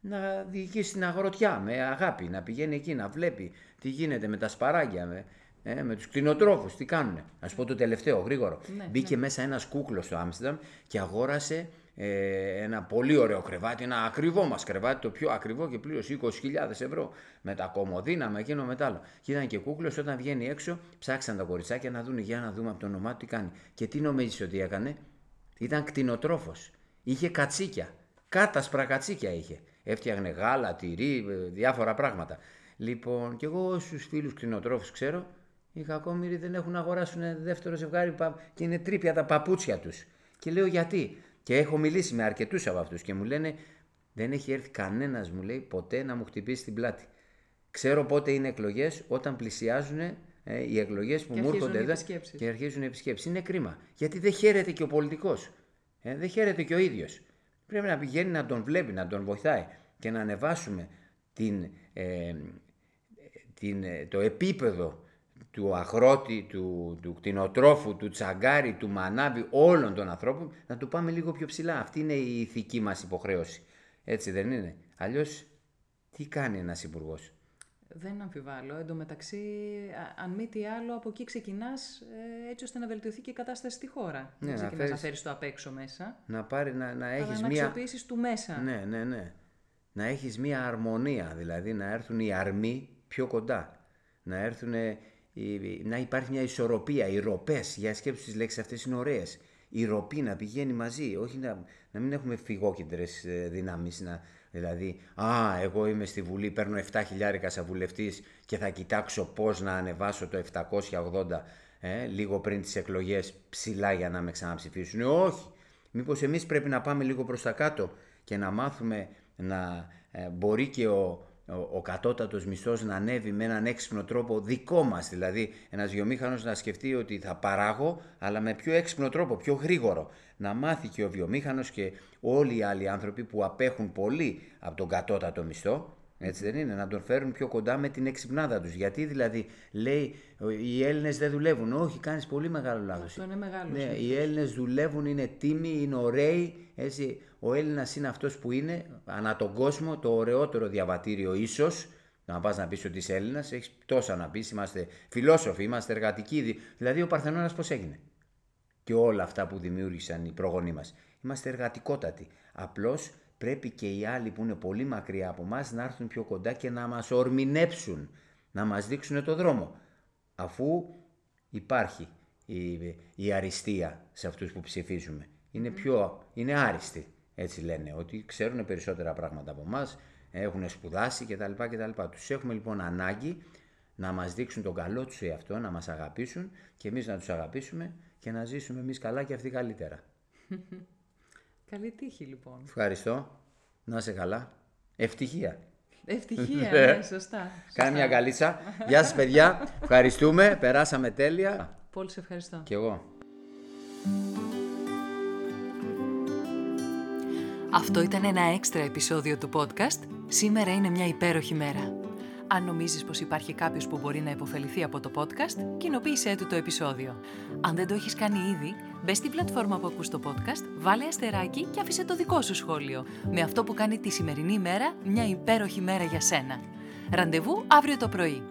να διοικήσει την αγροτιά με αγάπη, να πηγαίνει εκεί να βλέπει τι γίνεται με τα σπαράγγια, με, ε, με τους κτηνοτρόφους, τι κάνουν. Α πω το τελευταίο, γρήγορο. Ναι, Μπήκε ναι. μέσα ένας κούκλος στο Άμστερνταμ και αγόρασε ε, ένα πολύ ωραίο κρεβάτι, ένα ακριβό μας κρεβάτι, το πιο ακριβό και πλήρωσε 20.000 ευρώ με τα κομμωδίνα, με εκείνο με άλλο. Και ήταν και κούκλος, όταν βγαίνει έξω, ψάξαν τα κοριτσάκια να δουν για να δούμε από το όνομά του τι κάνει. Και τι νομίζεις ότι έκανε, ήταν κτηνοτρόφος. Είχε κατσίκια. Κάτασπρα κατσίκια είχε. Έφτιαχνε γάλα, τυρί, ε, διάφορα πράγματα. Λοιπόν, και εγώ στου φίλους κτηνοτρόφους ξέρω, οι κακόμοιροι δεν έχουν αγοράσουν δεύτερο ζευγάρι και είναι τρίπια τα παπούτσια τους. Και λέω γιατί; Και έχω μιλήσει με αρκετούς από αυτούς και μου λένε δεν έχει έρθει κανένας, μου λέει, ποτέ να μου χτυπήσει την πλάτη. Ξέρω πότε είναι εκλογές, όταν πλησιάζουν ε, οι εκλογές που μου έρχονται εδώ και αρχίζουν οι επισκέψεις. Είναι κρίμα. Γιατί δεν χαίρεται και ο πολιτικός. Ε, δεν χαίρεται και ο ίδιος. Πρέπει να πηγαίνει να τον βλέπει, να τον βοηθάει και να ανεβάσουμε την, ε, την, ε, το επίπεδο του αγρότη, του, του κτηνοτρόφου, του τσαγκάρι, του μανάβη, όλων των ανθρώπων, να του πάμε λίγο πιο ψηλά. Αυτή είναι η ηθική μας υποχρέωση. Έτσι δεν είναι; Αλλιώς τι κάνει ένας υπουργός; Δεν αμφιβάλλω. Εν τω μεταξύ, αν μη τι άλλο, από εκεί ξεκινάς ε, έτσι ώστε να βελτιωθεί και η κατάσταση στη χώρα. Ναι, Δεν ξεκινάς να φέρεις το απ' έξω μέσα. Να πάρει, να, να έχεις μία. Να αξιοποιήσεις του μέσα. Ναι, ναι, ναι. Να έχεις μία αρμονία, δηλαδή να έρθουν οι αρμοί πιο κοντά. Να έρθουν να υπάρχει μια ισορροπία, οι ροπές, για σκέψη τις λέξεις αυτές είναι ωραίες. Η ροπή να πηγαίνει μαζί, όχι να, να μην έχουμε φυγόκεντρες δυνάμεις. Δηλαδή, Α, εγώ είμαι στη Βουλή, παίρνω 7 χιλιάρικα σαν βουλευτής και θα κοιτάξω πώς να ανεβάσω το 780 ε, λίγο πριν τις εκλογές ψηλά για να με ξαναψηφίσουν. Ε, όχι. Μήπως εμείς πρέπει να πάμε λίγο προς τα κάτω και να μάθουμε να ε, μπορεί και ο, ο, ο κατώτατος μισθός να ανέβει με έναν έξυπνο τρόπο δικό μας. Δηλαδή ένας βιομήχανος να σκεφτεί ότι θα παράγω αλλά με πιο έξυπνο τρόπο, πιο γρήγορο. Να μάθει και ο βιομήχανος και όλοι οι άλλοι άνθρωποι που απέχουν πολύ από τον κατώτατο μισθό Έτσι δεν είναι, να τον φέρουν πιο κοντά με την εξυπνάδα τους. Γιατί δηλαδή λέει οι Έλληνες δεν δουλεύουν. Όχι, κάνεις πολύ μεγάλο λάθος. Αυτό είναι μεγάλο. Ναι, οι Έλληνες δουλεύουν, είναι τίμοι, είναι ωραίοι. Έτσι. Ο Έλληνας είναι αυτός που είναι ανά τον κόσμο το ωραιότερο διαβατήριο ίσως. Να πας να πεις ότι είσαι Έλληνας, έχεις τόσα να πεις. Είμαστε φιλόσοφοι, είμαστε εργατικοί. Δηλαδή ο Παρθενώνας πώς έγινε; Και όλα αυτά που δημιούργησαν οι προγονείς μας. Είμαστε εργατικότατοι. Απλώς πρέπει και οι άλλοι που είναι πολύ μακριά από εμά να έρθουν πιο κοντά και να μας ορμηνέψουν, να μας δείξουν το δρόμο. Αφού υπάρχει η, η αριστεία σε αυτούς που ψηφίζουμε. Είναι πιο, είναι άριστοι, έτσι λένε, ότι ξέρουν περισσότερα πράγματα από εμάς, έχουν σπουδάσει κτλ. κτλ. Τους έχουμε λοιπόν ανάγκη να μας δείξουν τον καλό τους εαυτό, να μας αγαπήσουν και εμείς να τους αγαπήσουμε και να ζήσουμε εμείς καλά και αυτοί καλύτερα. Καλή τύχη λοιπόν. Ευχαριστώ. Να είσαι καλά. Ευτυχία. Ευτυχία, ναι, ναι σωστά. Κάνε μια καλίτσα. Γεια σας παιδιά. Ευχαριστούμε. Περάσαμε τέλεια. Πολύ σε ευχαριστώ. Κι εγώ. Αυτό ήταν ένα έξτρα επεισόδιο του podcast. Σήμερα είναι μια υπέροχη μέρα. Αν νομίζεις πως υπάρχει κάποιος που μπορεί να υποφεληθεί από το podcast, κοινοποίησέ του το επεισόδιο. Αν δεν το έχεις κάνει ήδη, μπες στην πλατφόρμα που ακούς το podcast, βάλε αστεράκι και άφησε το δικό σου σχόλιο. Με αυτό που κάνει τη σημερινή μέρα μια υπέροχη μέρα για σένα. Ραντεβού αύριο το πρωί.